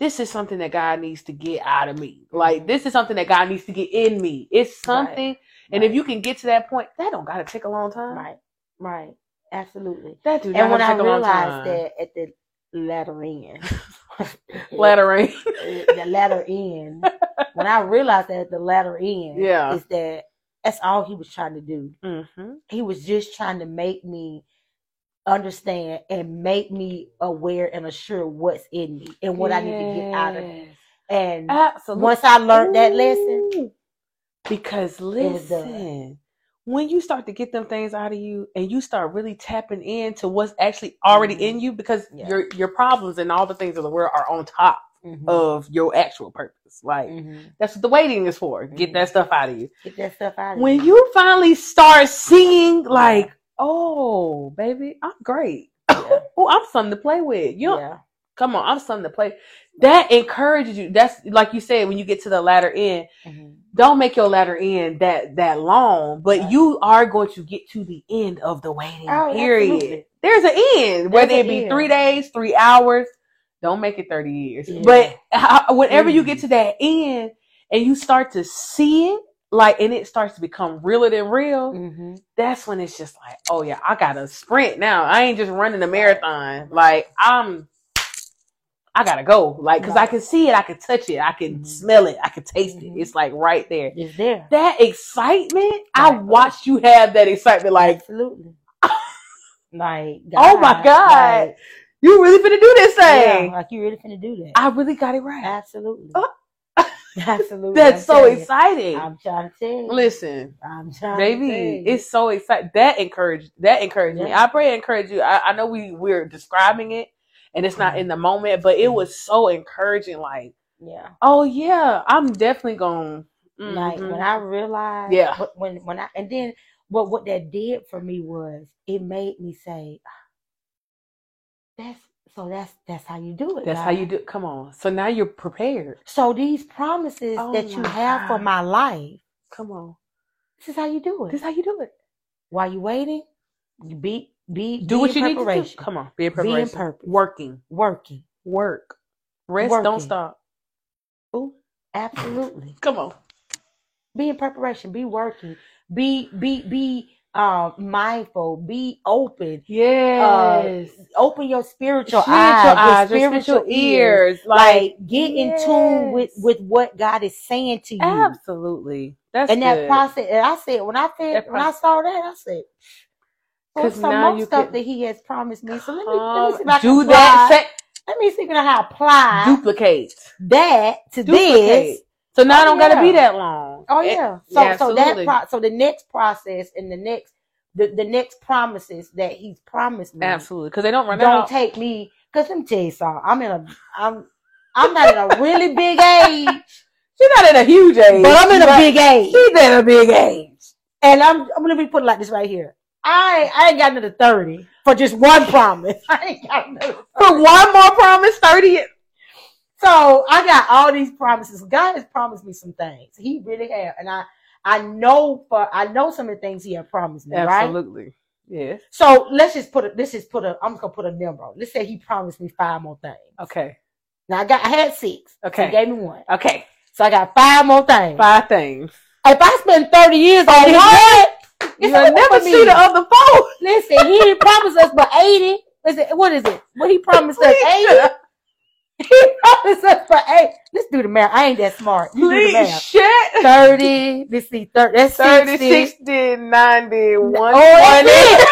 this is something that god needs to get out of me like Mhm. this is something that god needs to get in me it's something and if you can get to that point that don't gotta take a long time Right. Right. Absolutely. that do not And when I to take a long realized that at the latter end, Flattering. the latter end, when I realized that at the latter end, Yeah. is that that's all he was trying to do. hmm He was just trying to make me understand and make me aware and assure what's in me and what I need to get out of it. And Absolutely. once I learned that lesson. Because listen, when you start to get them things out of you and you start really tapping into what's actually already Mhm. in you, because Yeah. your your problems and all the things of the world are on top mhm, of your actual purpose. Like mhm, that's what the waiting is for. Get that stuff out of you. get that stuff out of When me. you finally start seeing like, oh baby, I'm great. Yeah. oh, I'm something to play with. You yeah. Come on, I'm something to play. That encourages you. That's like you said when you get to the latter end. mhm, Don't make your latter end that that long, but Right. you are going to get to the end of the waiting Oh, period. absolutely. There's an end, whether There's it be end. three days, three hours. Don't make it thirty years. Yeah. But how, whenever you Mm. get to that end and you start to see it, like, and it starts to become realer than real, mhm. that's when it's just like, oh yeah, I gotta sprint now. I ain't just running a marathon. Like I'm, I gotta go. Like, cause I can see it, I can touch it, I can Mhm. smell it, I can taste Mhm. it. It's like right there. It's there. That excitement, I Right. watched you have that excitement. Like, Absolutely. Like, Oh my God. like, you really finna do this thing. yeah, like you really finna do that. I really got it right. Absolutely. Oh. Absolutely. That's I'm so exciting. I'm trying to tell you. Listen, I'm trying to baby, tell you. it's so exciting. That encouraged. That encouraged me. I pray it encouraged you. I, I know we we're describing it, and it's not Mhm. in the moment, but it Mhm. was so encouraging. Like, yeah. oh yeah, I'm definitely going. Like when I realized, Mm-hmm. Yeah. when when I and then what what that did for me was it made me say, "That's so that's that's how you do it. that's how you do. It. Come on. So now you're prepared. So these promises Oh that you have for my life, Come on. this is how you do it. This is how you do it. While you waiting, you be be Do be what in you need to do. Come on. Be in preparation. Be in purpose. Working. working. Work. Rest. Don't stop. Ooh. Absolutely. Come on. be in preparation be working be be be um mindful be open Yes. open your spiritual, Spiritual eyes, eyes, your spiritual, spiritual ears ears. like, Like, get in tune with with what god is saying to you absolutely. That's and that process and i said when i said That when i saw that i said well, 'Cause some more stuff can- that he has promised me so let me, let me see if I can do apply, that. let me see if I can apply duplicate. that to Duplicate. this So now Oh, I don't gotta be that long. Oh yeah. Eh, so yeah, so that pro- so the next process and the next the, the next promises that he's promised me Absolutely. Because they don't run don't out. take me because let me tell you something. I'm in a I'm I'm not in a really big age, She's not in a huge age. but I'm in a big age. She's in a big age. And I'm I'm gonna be put it like this right here. I I ain't got another 30 for just one promise. I ain't got another For one more promise, 30. So I got all these promises. God has promised me some things. He really have. And I I know for I know some of the things he has promised me, right? Absolutely. Yes. So let's just put a let's just put a I'm gonna put a number. on. Let's say he promised me five more things. Okay. Now I got I had six. Okay. He gave me one. Okay. So I got five more things. Five things. If I spend 30 years on what? one, You'll never for see me. the other four. Listen, he didn't promise us but 80. Listen, what is it? What he promised us? 80? He promised us for 80. Let's do the math. I ain't that smart. You do the Please math. shit. 30. Let's see. 30. That's 30, 60. 60, 90, Oh, 120. that's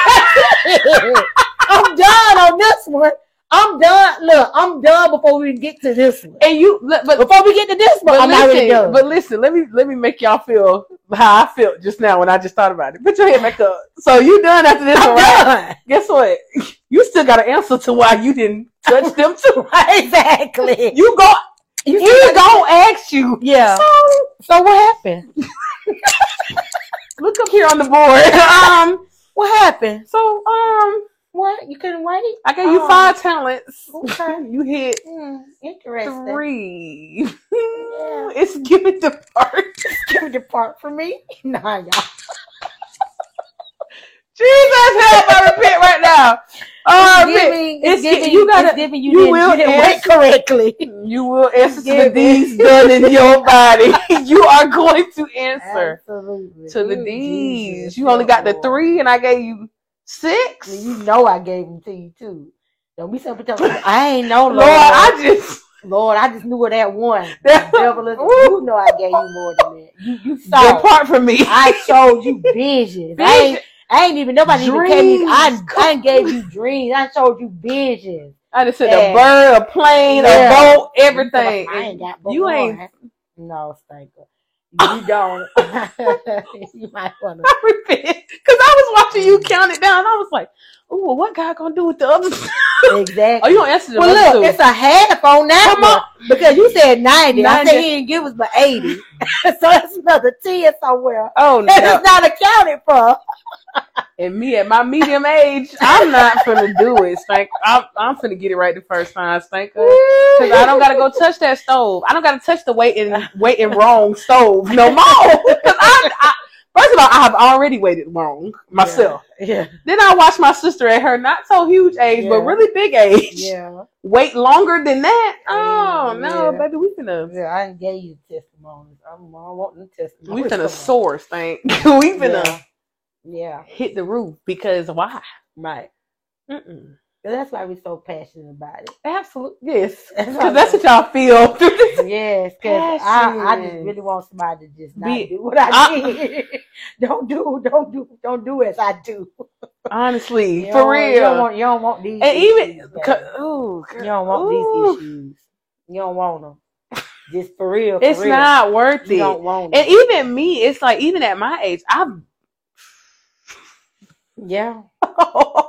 it. I'm done on this one. I'm done. Look, I'm done before we get to this one. And you, but Before we get to this one, But I'm listen, already done. but listen, let me let me make y'all feel how I felt just now when I just thought about it. Put your head back up. So you done after this, I'm one, right? Guess what? You still got an answer to why you didn't touch them too. exactly. You go. You still got- ask you. Yeah. So So what happened? look up here on the board. Um. What happened? So um, What? You couldn't wait? I gave you Oh. five talents. Okay. You hit Hmm, interesting. three. It's giving the part. Give it the part for me. Nah, y'all. Jesus help! I repent right now. Uh, It's giving, it's it's giving, you gotta- it's giving you, you will you didn't wait correctly. You will answer to the Give it. D's done in your body. you are going to answer Absolutely. to the Ooh, D's. Jesus. You only got the three, and I gave you six. You know I gave them to you too. Don't be something I ain't know, Lord. Lord, I just Lord, I just knew where that one. Devil is, you know I gave you more than that. You you saw. depart from me. I showed you visions. I ain't, I ain't even nobody even gave me. I, I gave you dreams. I showed you visions. I just said Yeah. a bird, a plane, Yeah. a boat, everything. I ain't got but You ain't- No, stinker. You don't. you might want to. I repent because I was watching you mm. count it down. I was like, "Ooh, what God gonna do with the other?" Exactly. oh, you don't answer the well, look, two. it's a half on that Come one on. because you said 90. I said he didn't give us but 80. so that's another 10 somewhere. Oh no! is not accounted for. And me at my medium age, I'm not gonna do it. Stank. I'm, I'm gonna get it right the first time, Stank. Because uh, I don't gotta go touch that stove. I don't gotta touch the waiting, waiting wrong stove no more. 'Cause I, I, first of all, I have already waited wrong myself. Yeah. Then I watched my sister at her not so huge age, but really big age, Yeah. wait longer than that. Oh, oh no, Yeah. baby, we finna, Yeah, I gave you testimonies. I'm, I want them testimonies. we finna soar, Stank. we finna Yeah. Hit the roof because why? right. Mm-mm. That's why we're so passionate about it. Absolutely, yes. Because that's what y'all feel. Yes, because I, I just really want somebody to just not Be- do what I I- did. don't do, don't do, don't do as I do. Honestly, for don't you don't, want, you don't want these. And even, issues, cause, ooh, you don't want ooh, these issues. You don't want them. Just for real. For It's real. not worth You it. don't want And them. even me, it's like even at my age, I've Yeah.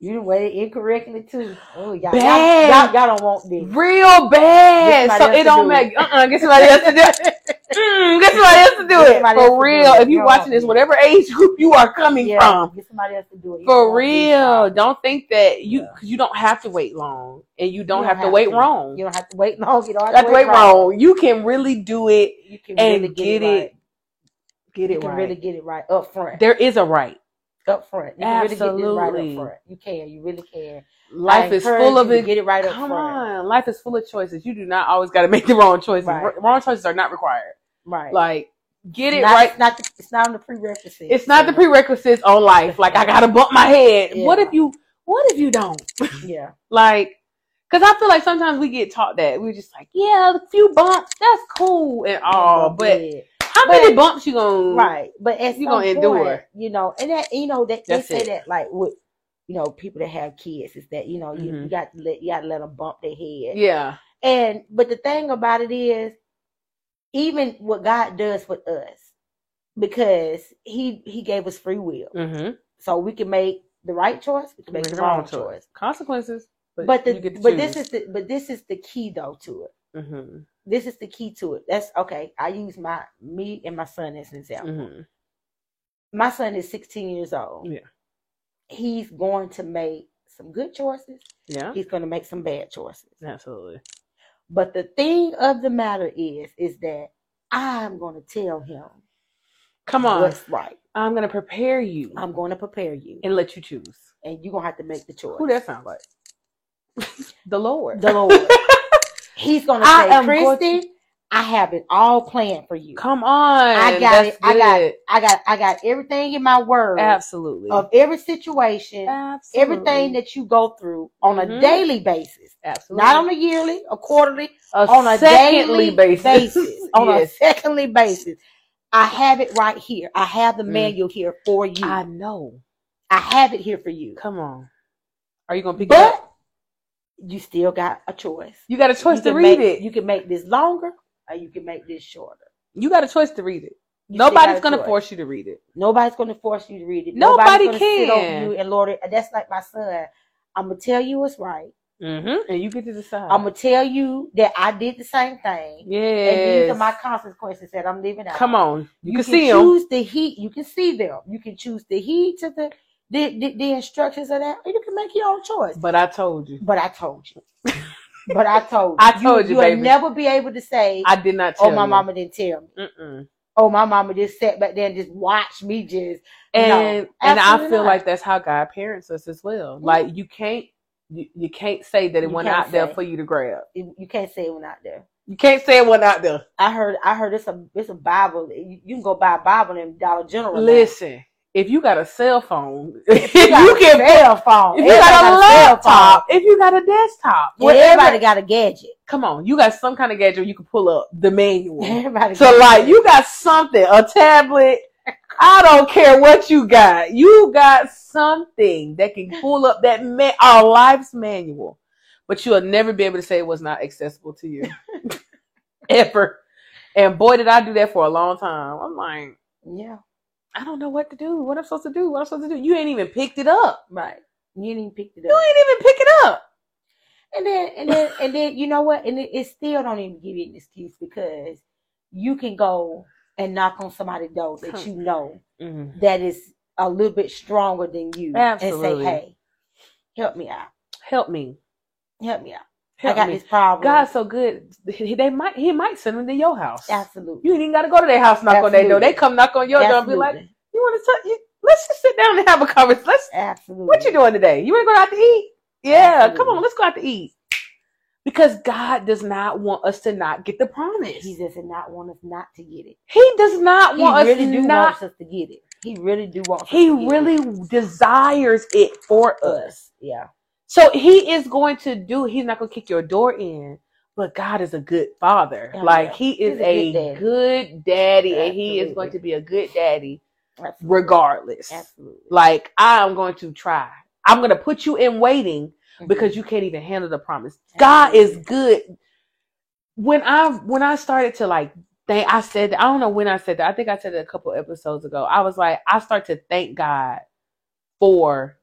You waited incorrectly too. Oh, y'all, y'all, Bad. y'all, y'all don't want this. real bad. So it don't do make it. uh uh get somebody else to do it. Mm, get somebody else to do Get it. somebody else to For real. it. If you're watching this, whatever age group you are coming Yeah, from, get somebody else to do it. You for don't want these real, don't think that you Yeah. you don't have to wait long, and you don't don't have to wait to. wrong. You don't have to wait long. You don't You have, have to wait wrong. You can really do it. You can And really get get, it, it right. Get You it can right. really get it right up front. there is a right. Up front. You can really get this right Absolutely. up front. You care. You really care. Life is full of it. Get it right up Come front. on, life is full of choices. You do not always got to make the wrong choices. Right. Wrong choices are not required. Right. Like get it not, right. It's not, the, it's not on the prerequisites. It's not the prerequisites on life. Like I gotta bump my head. Yeah. What if you? What if you don't? Yeah. Like, because I feel like sometimes we get taught that we're just like, yeah, a few bumps, that's cool and all, but. How But- many bumps you gonna? Right. But at You gonna endure. you know, and that you know that they That's say it. that like with you know people that have kids is that you know you, you Mhm. got to let you got to let them bump their head. Yeah. And but the thing about it is, even what God does for us, because He He gave us free will, Mm-hmm. so we can make the right choice, we can make the wrong choice. Consequences. But, But the but this is the but this is the key though to it. Mm-hmm. This is the key to it. That's okay. I use my me and my son as an example. Mm-hmm. My son is 16 years old. Yeah. He's going to make some good choices. Yeah. He's going to make some bad choices. Absolutely. But the thing of the matter is, is that I'm going to tell him Come on. what's right. I'm gonna prepare you I'm going to prepare you, and let you choose. and you're going to have to make the choice. Who that sound like? the Lord. The Lord. He's going to I say, Christy, I have it all planned for you. Come on. I got it. I got good. I got I got everything in my word Absolutely. of every situation, Absolutely. everything that you go through on Mhm. a daily basis. Absolutely. Not on a yearly, a quarterly, a on a secondly daily basis. on yes. a secondly basis. I have it right here. I have the Mm. manual here for you. I know. I, have it here for you. Come on. Are you gonna pick it up? You still got a choice. You got a choice to read make- it. You can make this longer, or you can make this shorter. You got a choice to read it. You Nobody's gonna choice. force you to read it. Nobody's going to force you to read it. Nobody Nobody's gonna sit over can. you and Lord it. That's like my son. I'm gonna tell you what's right. Mm-hmm. And you get to decide. I'm gonna tell you that I did the same thing. Yeah. And these are my consequences that I'm living out. Come on, you, You, can, can, see them. choose the heat. You can see them. You can choose the heat to the the, the, the instructions of that, you can make your own choice. But I told you, But I told you. but I told you. I told you, You'll baby. never be able to say, I did not oh, tell "Oh, my you. mama didn't tell me." Mm-mm. Oh, my mama just sat back there and just watched me just. And No, and I feel not. like that's how God parents us as well. Mm-hmm. Like you can't you, you can't say that it You went out there for you to grab. You you can't say it went out there. You can't say it went out there. I heard. I heard it's a it's a Bible. You, you can go buy a Bible in Dollar General. now. If you got a cell phone, if you, you got can a cell phone. if you got a Everybody laptop, if you got a desktop. Yeah, whatever. everybody got a gadget. come on, you got some kind of gadget you can pull up the manual. Everybody. So got a like you got something, a tablet. I don't care what you got. You got something that can pull up that ma- our life's manual, but you'll never be able to say it was not accessible to you ever. And boy, did I do that for a long time. I'm like, Yeah. I don't know what to do. What I'm supposed to do? What I'm supposed to do? You ain't even picked it up. Right. You didn't even pick it up. You ain't even pick it up. And then and then and then you know what? And it, it still don't even give you an excuse because you can go and knock on somebody's door that you know mm-hmm. that is a little bit stronger than you and say, Hey, help me out. Help me. Help me out. Help I got me. God's so good. He- They might he might send them to your house. Absolutely. You ain't even got to go to their house, knock on their door. They come knock on your door and be like, "You want to touch? You, let's just sit down and have a conversation. Let's. Absolutely. What you doing today? You want to go out to eat? Yeah, Absolutely. come on, let's go out to eat. Because God does not want us to not get the promise. He does not want us not to get it. He does not He want really us do not. wants us to get it. He really do want He really desires it for us. Yeah. So he is going to do. He's not going to kick your door in. But God is a good father. Like yeah. he is a a, good daddy. good daddy, and he is going to be a good daddy Absolutely. regardless. Absolutely. Like I'm going to try. I'm going to put you in waiting Mhm. because you can't even handle the promise. God is good. When I when I started to like thank, I said I don't know when I said that. I think I said it a couple episodes ago. I was like, I start to thank God for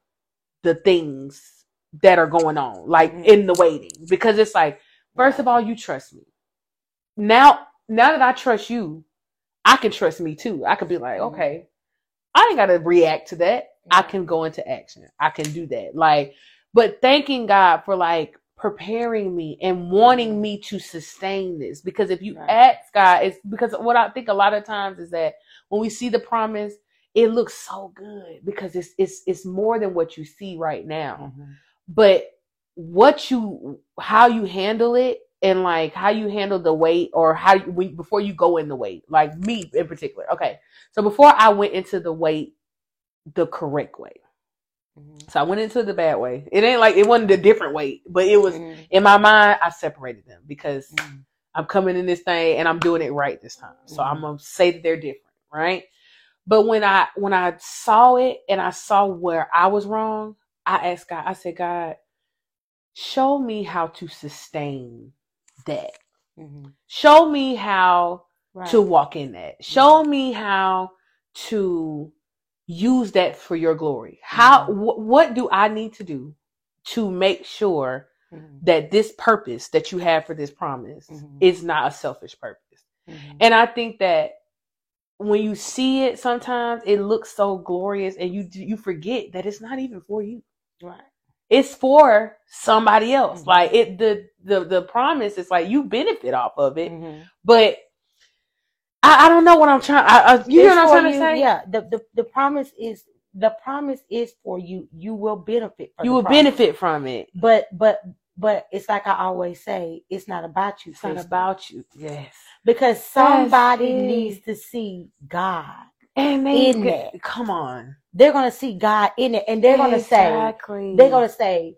the things that are going on, like Mhm. in the waiting, because it's like, first of all, you trust me. Now, now that I trust you, I can trust me too. I could be like, Mhm. okay, I ain't got to react to that. I can go into action. I can do that. Like, but thanking God for like preparing me and wanting me to sustain this. Because if you Right. ask God, it's because what I think a lot of times is that when we see the promise, it looks so good because it's it's it's more than what you see right now. Mhm. But what you how you handle it and like how you handle the wait or how you when, before you go in the wait like me in particular. Okay, so before I went into the wait the correct way. Mhm. So I went into the bad way. It ain't like it wasn't a different way, but it was Mhm. in my mind. I separated them because Mhm. I'm coming in this thing and I'm doing it right this time. So. I'm gonna say that they're different, right? But when I when I saw it and I saw where I was wrong, I asked God. I said, God, show me how to sustain that. Mhm. Show me how Right. to walk in that. Show me how to use that for your glory. How Mhm. wh- what do I need to do to make sure Mhm. that this purpose that you have for this promise is not a selfish purpose? And I think that when you see it sometimes it looks so glorious and you you forget that it's not even for you. Right. It's for somebody else. Mhm. Like it the the the promise is like you benefit off of it, Mhm. but I, I don't know what I'm trying. I, I, you It's know what I'm trying to say? Yeah. The, the the promise is the promise is for you. You will benefit from You will promise. benefit from it. But but but it's like I always say, it's not about you. It's not about you. Yes. because somebody needs to see God. And they In that. come on. They're gonna see God in it, and they're gonna say, they're gonna say,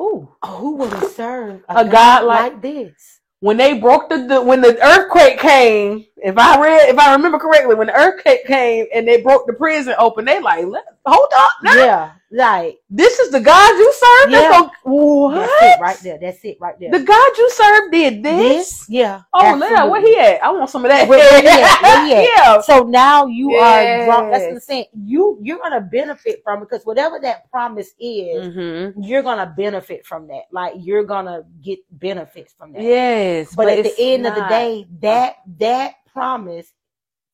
Ooh. oh, "Who would serve A God like- this?" When they broke the, the when the earthquake came if I read, if I remember correctly, when the earthquake came and they broke the prison open, they like, hold up, now. Yeah, like this is the God you serve. Yeah. That's what? that's it right there. That's it right there. The God you serve did this. yeah. Oh, Lord, where he at? I want some of that. Where- where he at? Where yeah. So now you are drawn- that's what I'm saying. You you're gonna benefit from it because whatever that promise is, Mm-hmm. you're gonna benefit from that. Like you're gonna get benefits from that. Yes, but, at the end of the day, that that promise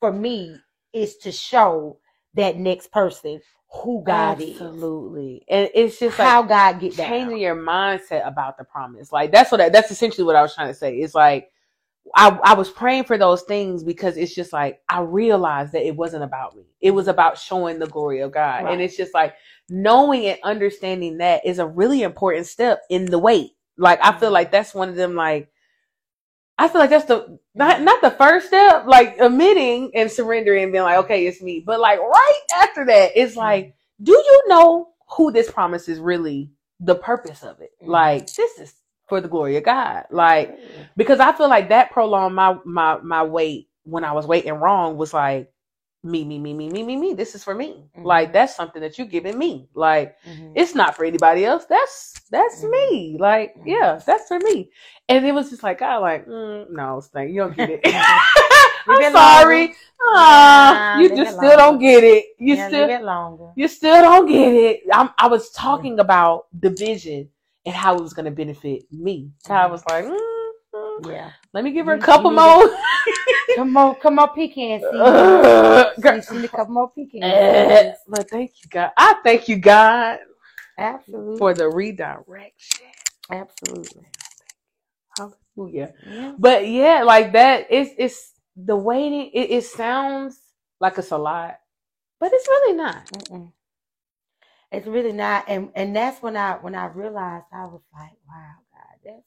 for me is to show that next person who God is. absolutely, and it's just like how God get changing down. your mindset about the promise. Like that's what I, that's essentially what I was trying to say. It's like I I was praying for those things because it's just like I realized that it wasn't about me. It was about showing the glory of God. Right. And it's just like knowing and understanding that is a really important step in the wait. Like I feel mm-hmm. like that's one of them like I feel like that's the not not the first step, like admitting and surrendering and being like, okay, it's me. But like right after that, it's like, do you know who this promise is really the purpose of it? Mhm. Like this is for the glory of God. Like because I feel like that prolonged my my my wait when I was waiting wrong was like me me me me me me me. This is for me. Mhm. Like that's something that you giving me. Like Mhm. it's not for anybody else. That's that's Mhm. me. Like Mhm. yeah, that's for me. And it was just like God, like mm, no, Stank, you don't get it. I'm sorry. longer. Ah, Nah, you just still don't get it. You yeah, still it longer. you still don't get it. I'm, I was talking about the vision and how it was going to benefit me. I was like, Yeah. let me give her a couple more. Come on, come on, pecan seed. Ugh, You see a couple more pecan Eh, but thank you, God. I thank you, God, Absolutely. for the redirection. Absolutely. Hallelujah. Yeah. But yeah, like that. It's it's the waiting. It, it sounds like it's a lot, but it's really not. Mm-mm. It's really not, and and that's when I when I realized I was like, wow, God, that's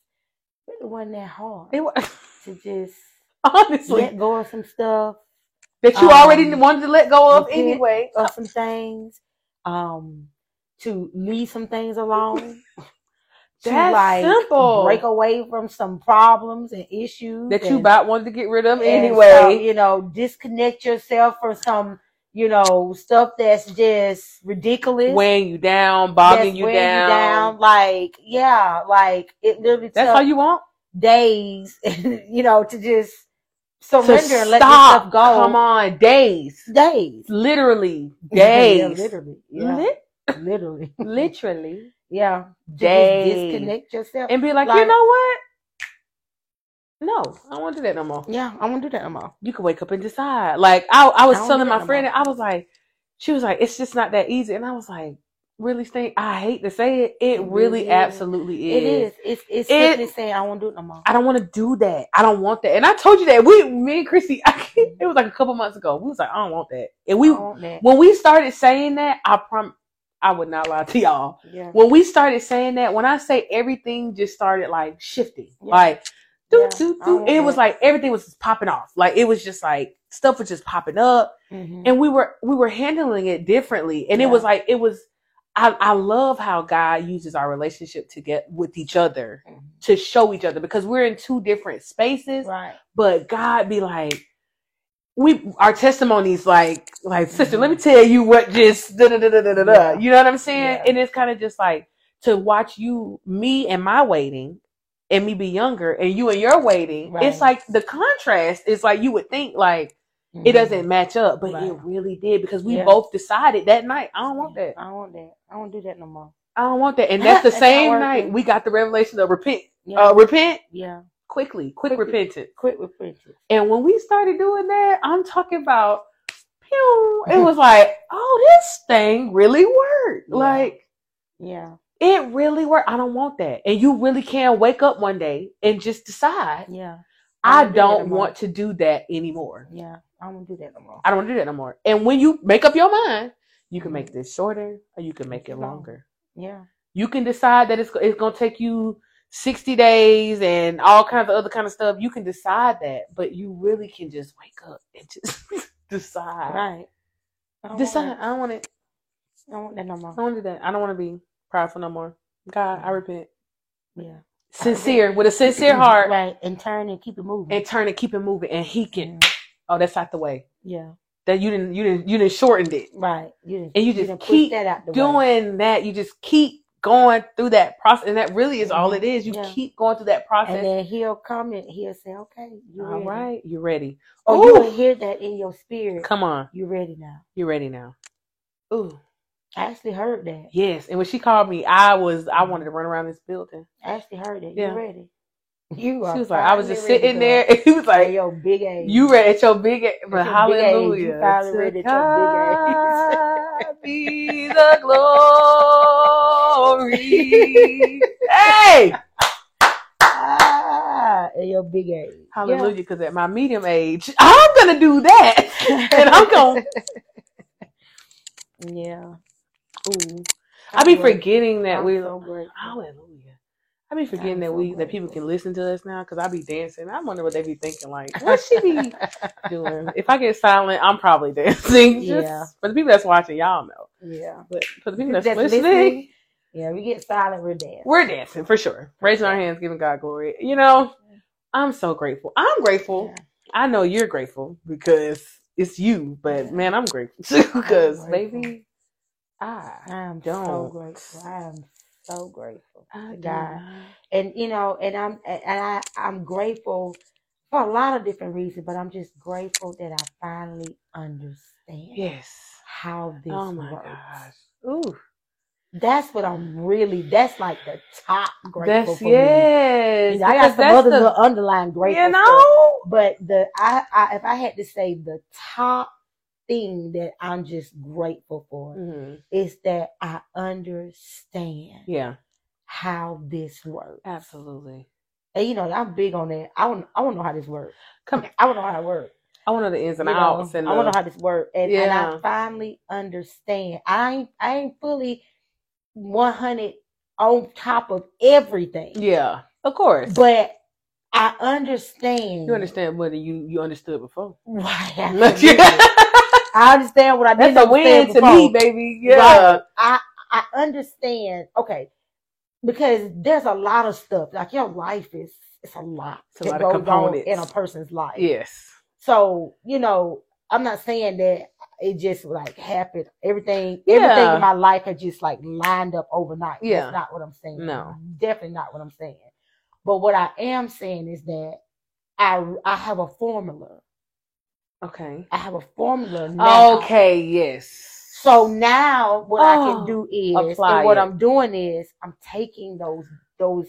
really wasn't that hard It was to just honestly let go of some stuff, that you already um, wanted to let go of anyway. of some things, um, to leave some things alone. To That's like simple. break away from some problems and issues that you about wanted to get rid of anyway. some, you know, disconnect yourself from some, you know, stuff that's just ridiculous. weighing you down, bogging that's you down. Like, yeah, like it literally That's all you want. days, you know, to just Surrender and let stuff go. Come on, days, Days. literally Yeah, days, literally. Yeah. Lit- literally. literally yeah. To just days, disconnect yourself. and be like, you know what? No, I don't want to do that no more. yeah, I won't do that no more. You can wake up and decide. Like I, I was I telling my no friend, and I was like, she was like, it's just not that easy, and I was like, really, think I hate to say it, it It really, is. absolutely is. It is. It's it's It- simply saying I won't do it no more. I don't want to do that. I don't want that. And I told you that. We, me and Chrissy, I, it was like a couple months ago. We was like, I don't want that. And we, that. when we started saying that, I prom, I would not lie to y'all. Yeah. When we started saying that, when I say everything just started like shifting, Yeah. like, do, Yeah, do, I do. It was like everything was just popping off. Like it was just like stuff was just popping up Mhm. and we were, we were handling it differently. And it was like, it was, I, I love how God uses our relationship to get with each other Mhm. to show each other because we're in two different spaces Right. but God be like, we our testimonies like like sister, Mhm. let me tell you what just da da da da da da. da. Yeah. You know what I'm saying? Yeah. And it's kind of just like to watch you, me and my waiting, and me be younger, and you and your waiting. Right. It's like the contrast is like you would think like it Mhm. doesn't match up, but Right. it really did because we Yeah. both decided that night. I don't want that. I don't want that. I don't do that no more. I don't want that. And that's the That's same night we got the revelation of repent. Yeah. Uh, repent yeah. quickly, quick Quickly. repentance. Quit with friendship. And when we started doing that, I'm talking about, pew, it was like, oh, this thing really worked. Yeah. Like, Yeah. it really worked. I don't want that. And you really can wake up one day and just decide, Yeah. I that don't want to do that anymore. Yeah. I don't want to do that no more. I don't want to do that no more. And when you make up your mind, you can make this shorter or you can make it longer. Yeah. You can decide that it's, it's going to take you 60 days and all kinds of other kind of stuff. You can decide that, but you really can just wake up and just decide. Right. I Decide. I don't want it. I don't want that no more. I don't want to do that. I don't want to be prideful no more. God, I repent. Yeah. Sincere, with a sincere heart, Right. And turn and keep it moving. and turn and keep it moving. And He can, Mhm. Oh, that's not the way. Yeah. That you didn't, you didn't, you didn't shortened it. Right. You didn't, And you just keep that out the way. Doing that, you just keep going through that process, and that really is all Mhm. it is. You Yeah. keep going through that process. And then he'll come and he'll say, "Okay, you all ready?" right, you're ready. Oh you'll hear that in your spirit. Come on, You're ready now? you're ready now. Ooh, I actually heard that. yes. And when she called me, I was, I wanted to run around this building. I actually heard it. Yeah. You ready? You are. She was like, I was just sitting there. And he was like, your big age. You read at your big, a- but your big age, you hallelujah. finally read at your God be the glory. hey, Ah, at your big age. hallelujah. Because at my medium age, I'm gonna do that, and I'm gonna. Yeah. Ooh, I be forgetting that I'm we. so grateful. Hallelujah. I be forgetting that we that people can listen to us now because I be dancing. I wonder what they be thinking. Like, what she be doing? If I get silent, I'm probably dancing. Just Yeah. For the people that's watching, y'all know. Yeah. But for the people That's that's, listening, listening. Yeah, we get silent, we're dancing. we're dancing for sure. Raising our hands, giving God glory. You know, I'm so grateful. I'm grateful. Yeah. I know you're grateful because it's you, but Yeah. man, I'm grateful too because baby, I I am don't. so grateful. I am so grateful to God. And you know, and I'm and I I'm grateful for a lot of different reasons, but I'm just grateful that I finally understand Yes. how this Oh my works. gosh. Ooh. That's what I'm really. That's like the top grateful That's for yes. me. I got some other the- little underlying grateful you stuff, know. but the I, I if I had to say the top thing that I'm just grateful for Mhm. is that I understand Yeah, how this works. absolutely. And you know, I'm big on that. I want I want to know how this works. Come, I want to know how it works. I want to know the ins and You know, outs, and I want to know how this works. And, and I finally understand. I ain't I ain't fully 100 on top of everything. yeah, of course. But I understand. you understand what you you understood before. Right. That's I understand what I didn't a win to me, baby. Yeah. Right. I I understand. Okay, because there's a lot of stuff. Like your life is it's a lot It's a that lot of goes on components. in a person's life. Yes. So you know, I'm not saying that it just like happened. Everything, Yeah. everything in my life had just like lined up overnight. Yeah. That's not what I'm saying. No. definitely not what I'm saying. But what I am saying is that I I have a formula. Okay. I have a formula now. Okay. Yes. So now what I Oh, can do is, and what it. I'm doing is, I'm taking those those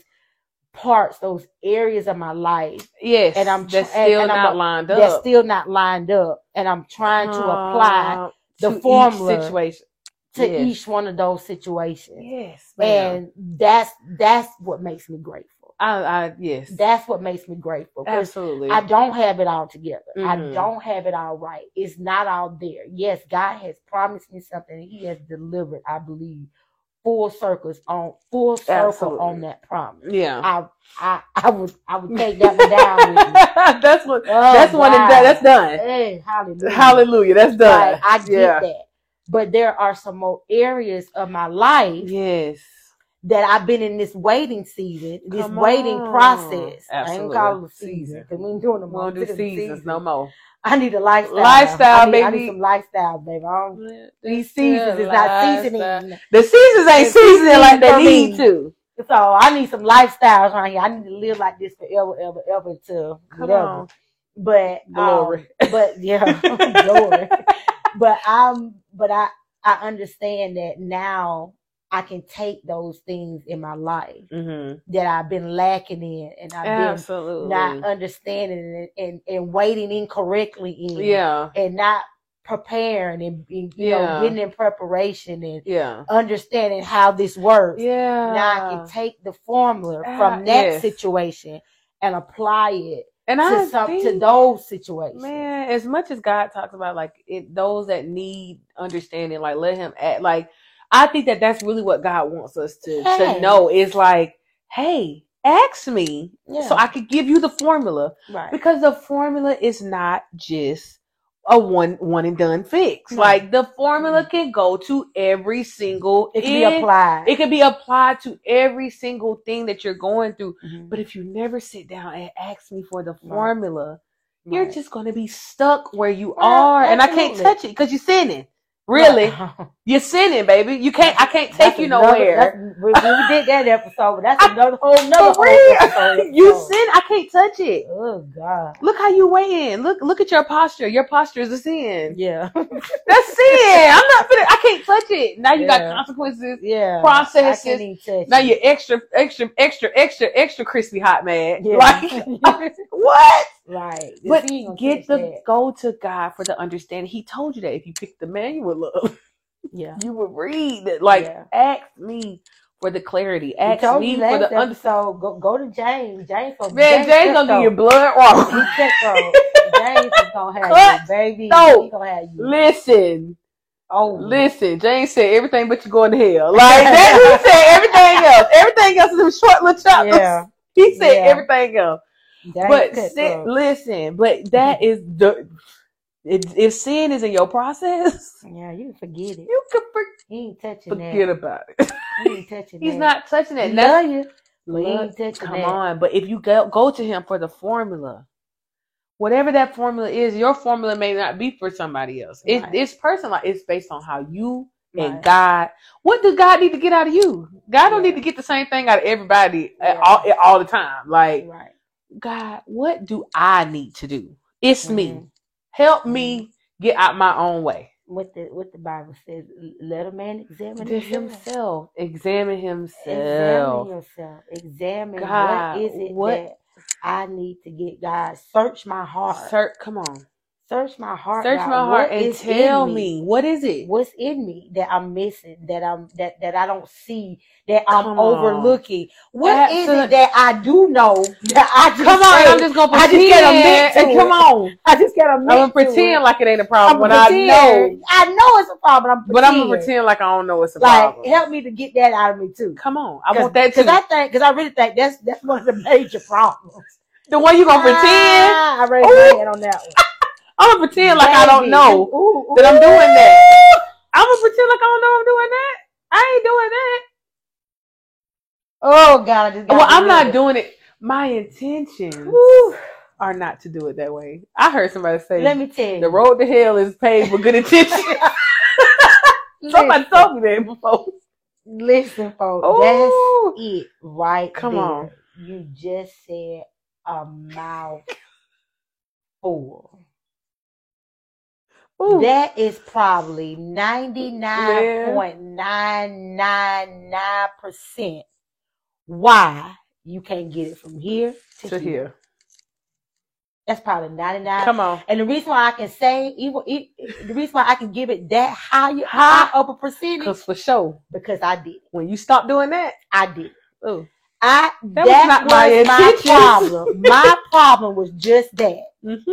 parts, those areas of my life yes, and I'm and- still and I'm not lined up. that's still not lined up, and I'm trying to apply Uh, the to each formula situation. to yes. each one of those situations. Yes, ma'am. And that's that's what makes me grateful. I, I yes, That's what makes me grateful. absolutely. I don't have it all together. I Mhm. don't have it all right. It's not all there. Yes, God has promised me something. and He has delivered, I believe, full circles on full circle Absolutely. on that promise. yeah, I I I would I would take that one down that's what. Oh, that's one. and God. done. That's done. Hey, hallelujah. Hallelujah. That's done. Like, I get yeah. that. But there are some more areas of my life Yes. That I've been in this waiting season, this Come waiting on. process. I ain't Absolutely. call it a season Season. because we ain't doing no We more don't do Consider seasons no more. I need a lifestyle. Lifestyle, I need, I need some lifestyle, baby. I These these seasons is not seasoning. The seasons ain't seasoning like they need to. So I need some lifestyles right here. I need to live like this forever, ever, ever until Come whatever. on. But Glory. um, but yeah, glory. But I'm but I I understand that now I can take those things in my life Mm-hmm. that I've been lacking in and I've Absolutely. been not understanding and, and, and waiting incorrectly in. yeah. And not preparing and, you Yeah. know getting in preparation and Yeah. understanding how this works. Yeah. Now I can take the formula Ah, from that yes. situation and apply it and to I some to those situations. man, as much as God talks about like it, those that need understanding, like let Him act. Like I think that that's really what God wants us to to know is like, hey, ask me Yeah. so I could give you the formula right. because the formula is not just a one one and done fix. No. Like the formula can go to every single It can be applied. It can be applied to every single thing that you're going through. Mhm. But if you never sit down and ask me for the Right. formula, you're Right. just going to be stuck where you Well, are, and I can't touch it because you're sinning. Really, you're sinning, baby. You can't. I can't take you another- nowhere. We, we did that episode, but that's another whole For another whole episode. you sin. I can't touch it. Oh God. Look how you weigh in. Look, look at your posture. Your posture is a sin. Yeah. That's sin. I'm not. Finna, I can't touch it. Now you got consequences. yeah. Processes. I can't even touch Now you're extra, extra, extra, extra, extra crispy hot man. Yeah. Like what? Right. But gonna get the that. go to God for the understanding. He told you that if you pick the manual up, Yeah. you would read it. Like Yeah. ask me for the clarity. Ask me for the under. episode. Go go to James. James for Man, James gonna check give you though. blood wrong. James is gonna have Cut. you, baby. He gonna have you. Listen, Oh, listen. James said everything but you going to hell. Like that. He said everything else. Everything else is short little chapters. Yeah. He said Yeah. everything else. James but sin, listen, but that is the if, if sin is in your process, Yeah, you can forget it. you can for- He ain't touching forget that. about it. He ain't touching He's that. not touching it. He And that's- love you. But he ain't touching come that. on, but if you go go to him for the formula, whatever that formula is, your formula may not be for somebody else. It, Right. It's personal. It's based on how you and God. What does God need to get out of you? God don't need to get the same thing out of everybody Yeah. all, all the time. Like Right. God, what do I need to do? It's me. Mhm. Help me get out my own way. What the what the Bible says, let a man examine himself. himself, examine himself. Examine yourself. Examine God, what is it what- that I need to get. God, search my heart. Sir, come on. Search my heart. Search my heart What and tell me what is it? what's in me that I'm missing, that I'm that that I don't see, that I'm on. overlooking. What is it that I do know that I just Come on, say- I'm just gonna I pretend. just gotta admit to and come it. on, I just gotta I'm gonna pretend like it ain't a problem when. I know. I know it's a problem. I'm But I'm gonna pretend. pretend like I don't know it's a Like, problem. help me to get that out of me too. Come on, I want that too. Because I think, because I really think that's that's one of the major problems. the one you gonna pretend? Ah, I raised Ooh. my hand on that one. I'm gonna pretend like I don't know Ooh, that I'm doing that. I'm gonna pretend like I don't know I'm doing that. I ain't doing that. Oh God, I just Well, I'm not delivered. doing it. My intentions Woo. are not to do it that way. I heard somebody say Let me tell you, the road to hell is paved with good intentions. Somebody told me that before. Listen, folks, Oh, that's it right Come there. on. You just said a mouthful. Ooh. That is probably 99.999% why you can't get it from here to, to here. here. That's probably 99. Come on. And the reason why I can say, even, the reason why I can give it that high, high up a percentage, Because for sure, because I did. when you stop doing that, I did. ooh. I That that, was not was, my my, problem. my problem was just that. Mm-hmm.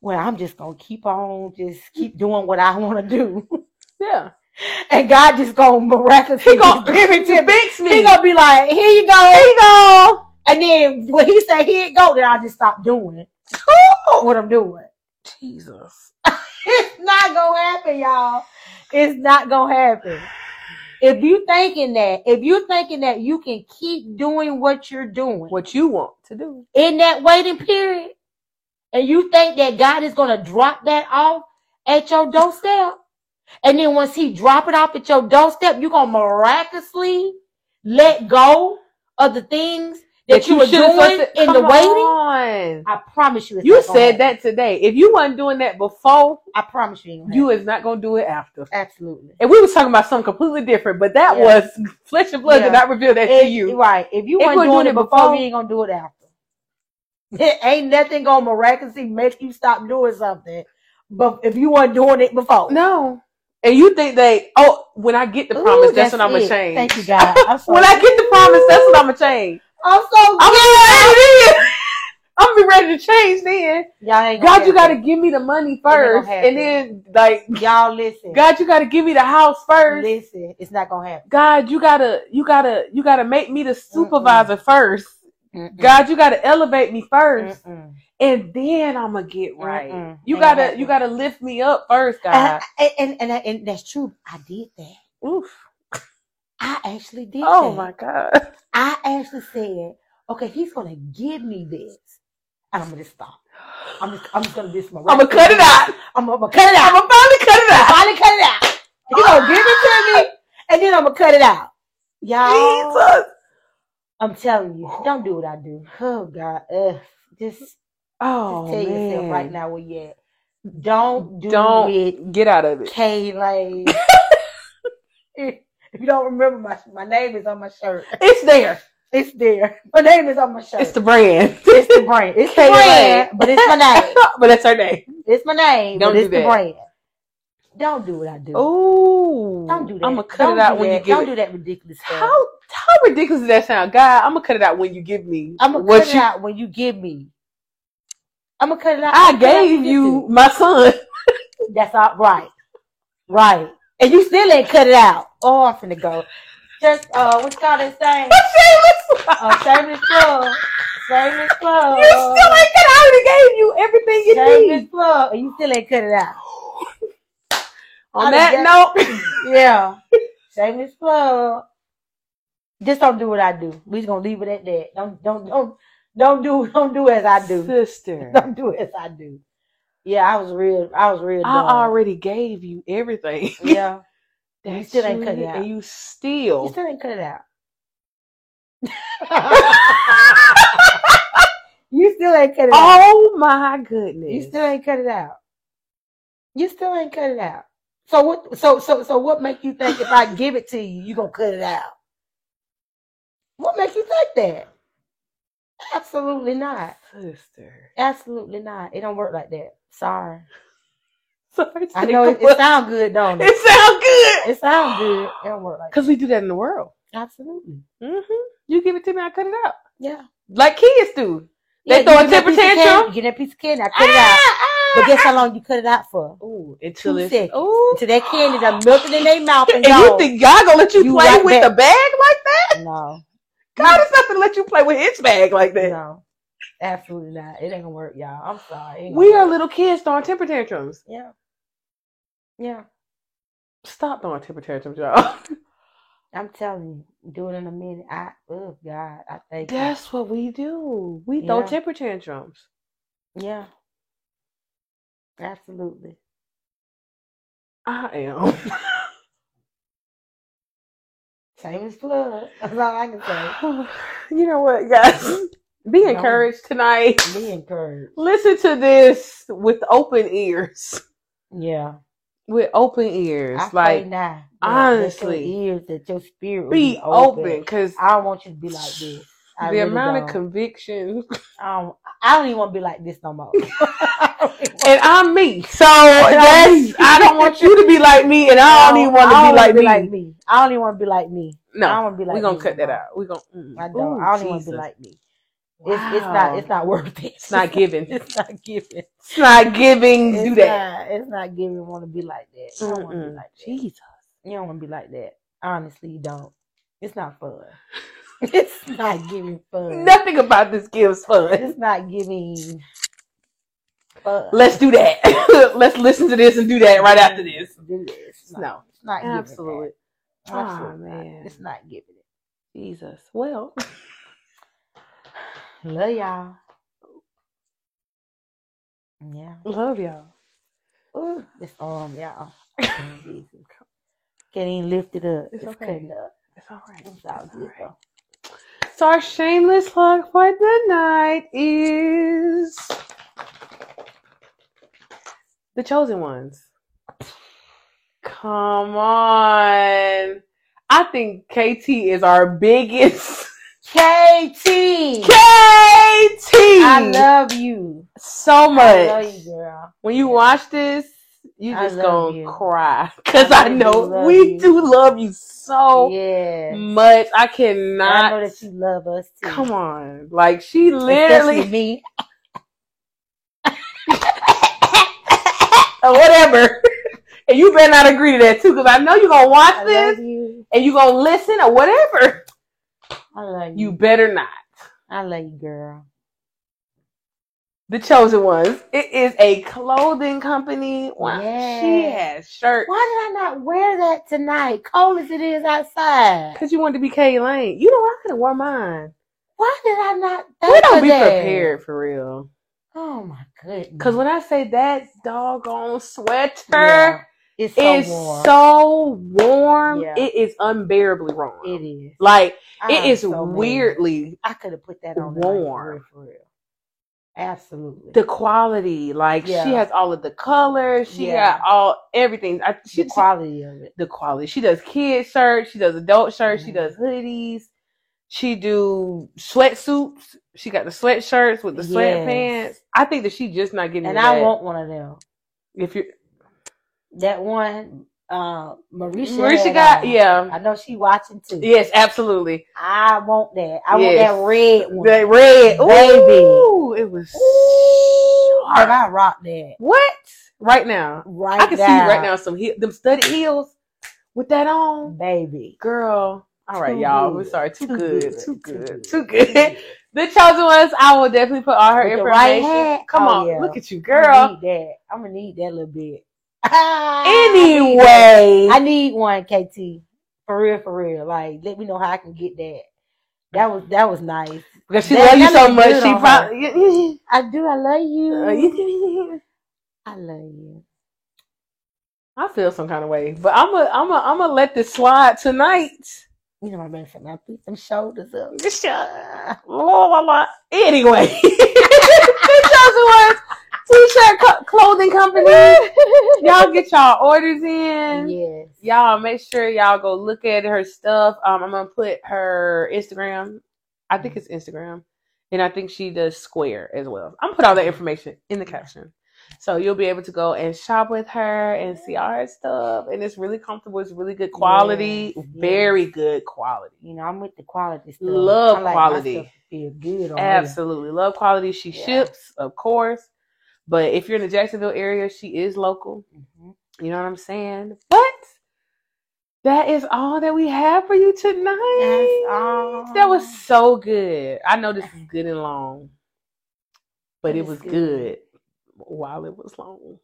Well, I'm just gonna keep on, just mm-hmm. keep doing what I want to do, Yeah. and God just gonna miraculously He gonna give it to me. fix me. He gonna be like, "Here you go, here you go," and then when He said "Here you go," then I just stop doing what I'm doing. Jesus. It's not gonna happen, y'all. It's not gonna happen. If you thinking that, if you're thinking that you can keep doing what you're doing What you want to do. in that waiting period, and you think that God is gonna drop that off at your doorstep, and then once He drop it off at your doorstep, you're gonna miraculously let go of the things that, you were doing in the waiting. on. I promise you, it's You said that today. If you wasn't doing that before, I promise you, it ain't gonna you is not gonna do it after. absolutely. And we was talking about something completely different, but that Yeah. was flesh and blood Yeah. did not reveal that to you. Right. If you If weren't we're doing doing it before, before- you ain't gonna do it after. It ain't nothing gonna miraculously make you stop doing something. But if you weren't doing it before. No. And you think they oh when I get the Ooh, promise, that's, when I'm gonna change. Thank you, God. So, when I get the promise, that's when I'm gonna change. I'm so I'm gonna be ready. I'm gonna be ready to change then. y'all ain't God, you gotta give me the money first. And then like y'all listen. God, you gotta give me the house first. listen. It's not gonna happen. God, you gotta you gotta you gotta make me the supervisor first. Mm-mm. God, you gotta elevate me first. Mm-mm. And then I'm gonna get right. Mm-mm. You Ain't gotta you gotta lift me up first, God. And, and, and, and, and that's true. I did that. Oof. I actually did Oh that. my God. I actually said, okay, he's gonna give me this. and I'm gonna stop. I'm just, I'm just gonna do some. I'm gonna cut it out. I'm, I'm gonna cut it out. I'm gonna finally cut it I'm out. finally cut it out. You gonna give it to me, and then I'm gonna cut it out. Y'all, Jesus. I'm telling you, oh. don't do what I do. Oh God, Ugh. just, oh just Oh tell yourself right now where you at. Don't do Don't it, get out of it. K Lane. if you don't remember my my name is on my shirt. It's there. It's there. My name is on my shirt. It's the brand. It's the brand. It's the brand, but it's my name. but that's her name. It's my name, Don't but it's do the brand. Don't do what I do. Ooh. Don't do that. I'm gonna cut Don't it out do when you that. give Don't it. do that ridiculous stuff. How how ridiculous does that sound, God? I'm gonna cut it out when you give me I'm gonna cut it out when you give me. I'm gonna cut it out. I I'ma cut it out gave you my son. That's all right. Right. And you still ain't cut it out. Oh, I'm finna go. Just uh what's called that thing? Shameless. Uh shameless plug. Shameless plug. You still ain't cut. out. I already gave you everything you shameless need. plug. And you still ain't cut it out. On that note, Yeah. shameless plug. Just don't do what I do. We just gonna leave it at that. Don't don't don't don't do don't do as I do. sister, Don't do as I do. Yeah, I was real I was real I dumb. already gave you everything. Yeah. that You still ain't cut it out. and you You still. still ain't cut it out. you still ain't cut it out. oh my goodness! You still ain't cut it out. You still ain't cut it out. So what so so so what make you think if I give it to you, you gonna cut it out? What make you think that? Absolutely not. sister. Absolutely not. It don't work like that. Sorry. Sorry, I know it, it sounds good, don't it? It sounds good. It sounds good. It don't work like that. Cause we do that in the world. Absolutely. hmm You give it to me, I cut it out. Yeah. Like kids do. They Yeah, throw a temper piece of candy- tantrum? You get that piece of candy, I cut it out. But guess how long you cut it out for? Ooh, until Two it's ooh. Until that candy done melted in their mouth and And you think God gonna let you, You play right with back. the bag like that? No. God is not gonna let you play with his bag like that. No. Absolutely not. It ain't gonna work, y'all. I'm sorry. We are work. little kids throwing temper tantrums. Yeah. Yeah. Stop throwing temper tantrums, y'all. I'm telling you, do it in a minute. I oh God, I think That's what we do. We throw temper tantrums. yeah. Absolutely. I am. Shameless plug. That's all I can say. you know what, guys? Be encouraged tonight. Be encouraged. Listen to this with open ears. Yeah. With open ears. I like now. honestly, ears, that your spirit be open because I don't want you to be like this. I the really amount don't. of conviction I don't, I don't even want to be like this no more. I don't even want- and I'm me. So that's I don't want you to be like me and I don't even want to don't be wanna like me. me. I don't even want to be like me. No, I don't want to be like We're gonna me cut no that more. out. We're gonna mm. I don't. Ooh, I don't even want to be like me. It's, it's not. It's not worth it. It's not giving. It's not giving. It's not giving It's do that. It's not giving. Want to be like that? I don't want to be like that. Jesus. You don't want to be like that. Honestly, you don't. It's not fun. it's not giving fun. Nothing about this gives fun. It's not giving fun. Let's do that. Let's listen to this and do that right after this. do this. No. it's not giving Absolutely. that. Ah, Absolutely not. man. It's not giving it. Jesus. Well, Love y'all. Yeah. love y'all. Ooh, this arm, y'all. Jesus. Can't even lift it up. It's It's, okay. up. It's all right. It's all It's all good right. Our shameless plug for the night is the Chosen Wons. Come on. I think KT is our biggest KT, KT. I love you. so much. I love you, girl. When you watch this, you just gonna you. cry because I I, know we you. do love you so yeah. much. I cannot. I know that you love us too. Come on, like she Especially literally me. or whatever. and you better not agree to that too, because I know you're gonna watch I this you. and you're gonna listen or whatever. I love You you. better not. I love you, girl. The Chosen Wons. It is a clothing company. Wow. She has shirts. Why did I not wear that tonight? Cold as it is outside. Because you wanted to be Kay Lane. You know I could have worn mine. Why did I not We don't be that? prepared for real. Oh my goodness. Because when I say that doggone sweater Yeah, it's so is warm. so warm, Yeah. it is unbearably warm. it is. Like I'm it is so weirdly I could have put that on warm. for real. Absolutely. the quality. Like Yeah. she has all of the colors. She Yeah. got all everything. I, she, the quality of it. the quality. She does kid shirts. She does adult shirts. She Mhm. does hoodies. She do sweatsuits. She got the sweatshirts with the Yes. sweatpants. I think that she just not getting. And I that. want one of them. if you That one, uh, Marisha. Marisha got on. yeah I know she watching too. yes absolutely I want that. I Yes. want that red one. the red Baby. Ooh, it was Ooh, sharp. I rock that what right now right I can see now, right now some heel, them studded heels with that on baby. girl. All right, Too y'all. good. We're sorry. Too, Too good. good. Too Too good. good. Too good. The Chosen Wons, I will definitely put all her With information. right? Come Oh, on, yeah. look at you, girl. I girl. need that. I'm gonna need that little bit. Anyway, I need one, KT. For real, for real. Like, let me know how I can get that. That was that was nice. because she loves you so much, she probably. I do. I love you. I love you. I feel some kind of way, but I'm gonna, I'm gonna, I'm gonna let this slide tonight. You know my best friend. I put them shoulders up. Anyway, Chosen Wons t-shirt co- clothing company. Y'all get y'all orders in. yes. y'all make sure y'all go look at her stuff. Um, I'm gonna put her Instagram. I think it's Instagram, and I think she does Square as well. I'm gonna put all that information in the caption, so you'll be able to go and shop with her and see all her stuff. And it's really comfortable. It's really good quality, Yes, very yes. good quality. You know, I'm with the quality stuff. Love like quality. Feel good. Absolutely love quality. She Yeah. ships, of course, but if you're in the Jacksonville area, she is local. Mhm. You know what I'm saying? But that is all that we have for you tonight. That was so good. I know this is good and long, but It was good. good while it was long.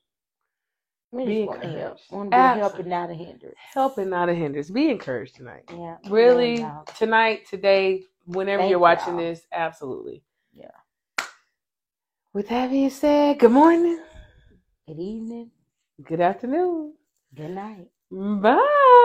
We Be just want to help. Want to be helping, not a hindrance. Helping, not a hindrance. Be encouraged tonight. Yeah. Really, tonight, today, whenever Thank you're watching y'all. this, absolutely. With that being said, good morning, Good evening. good afternoon, Good night. bye.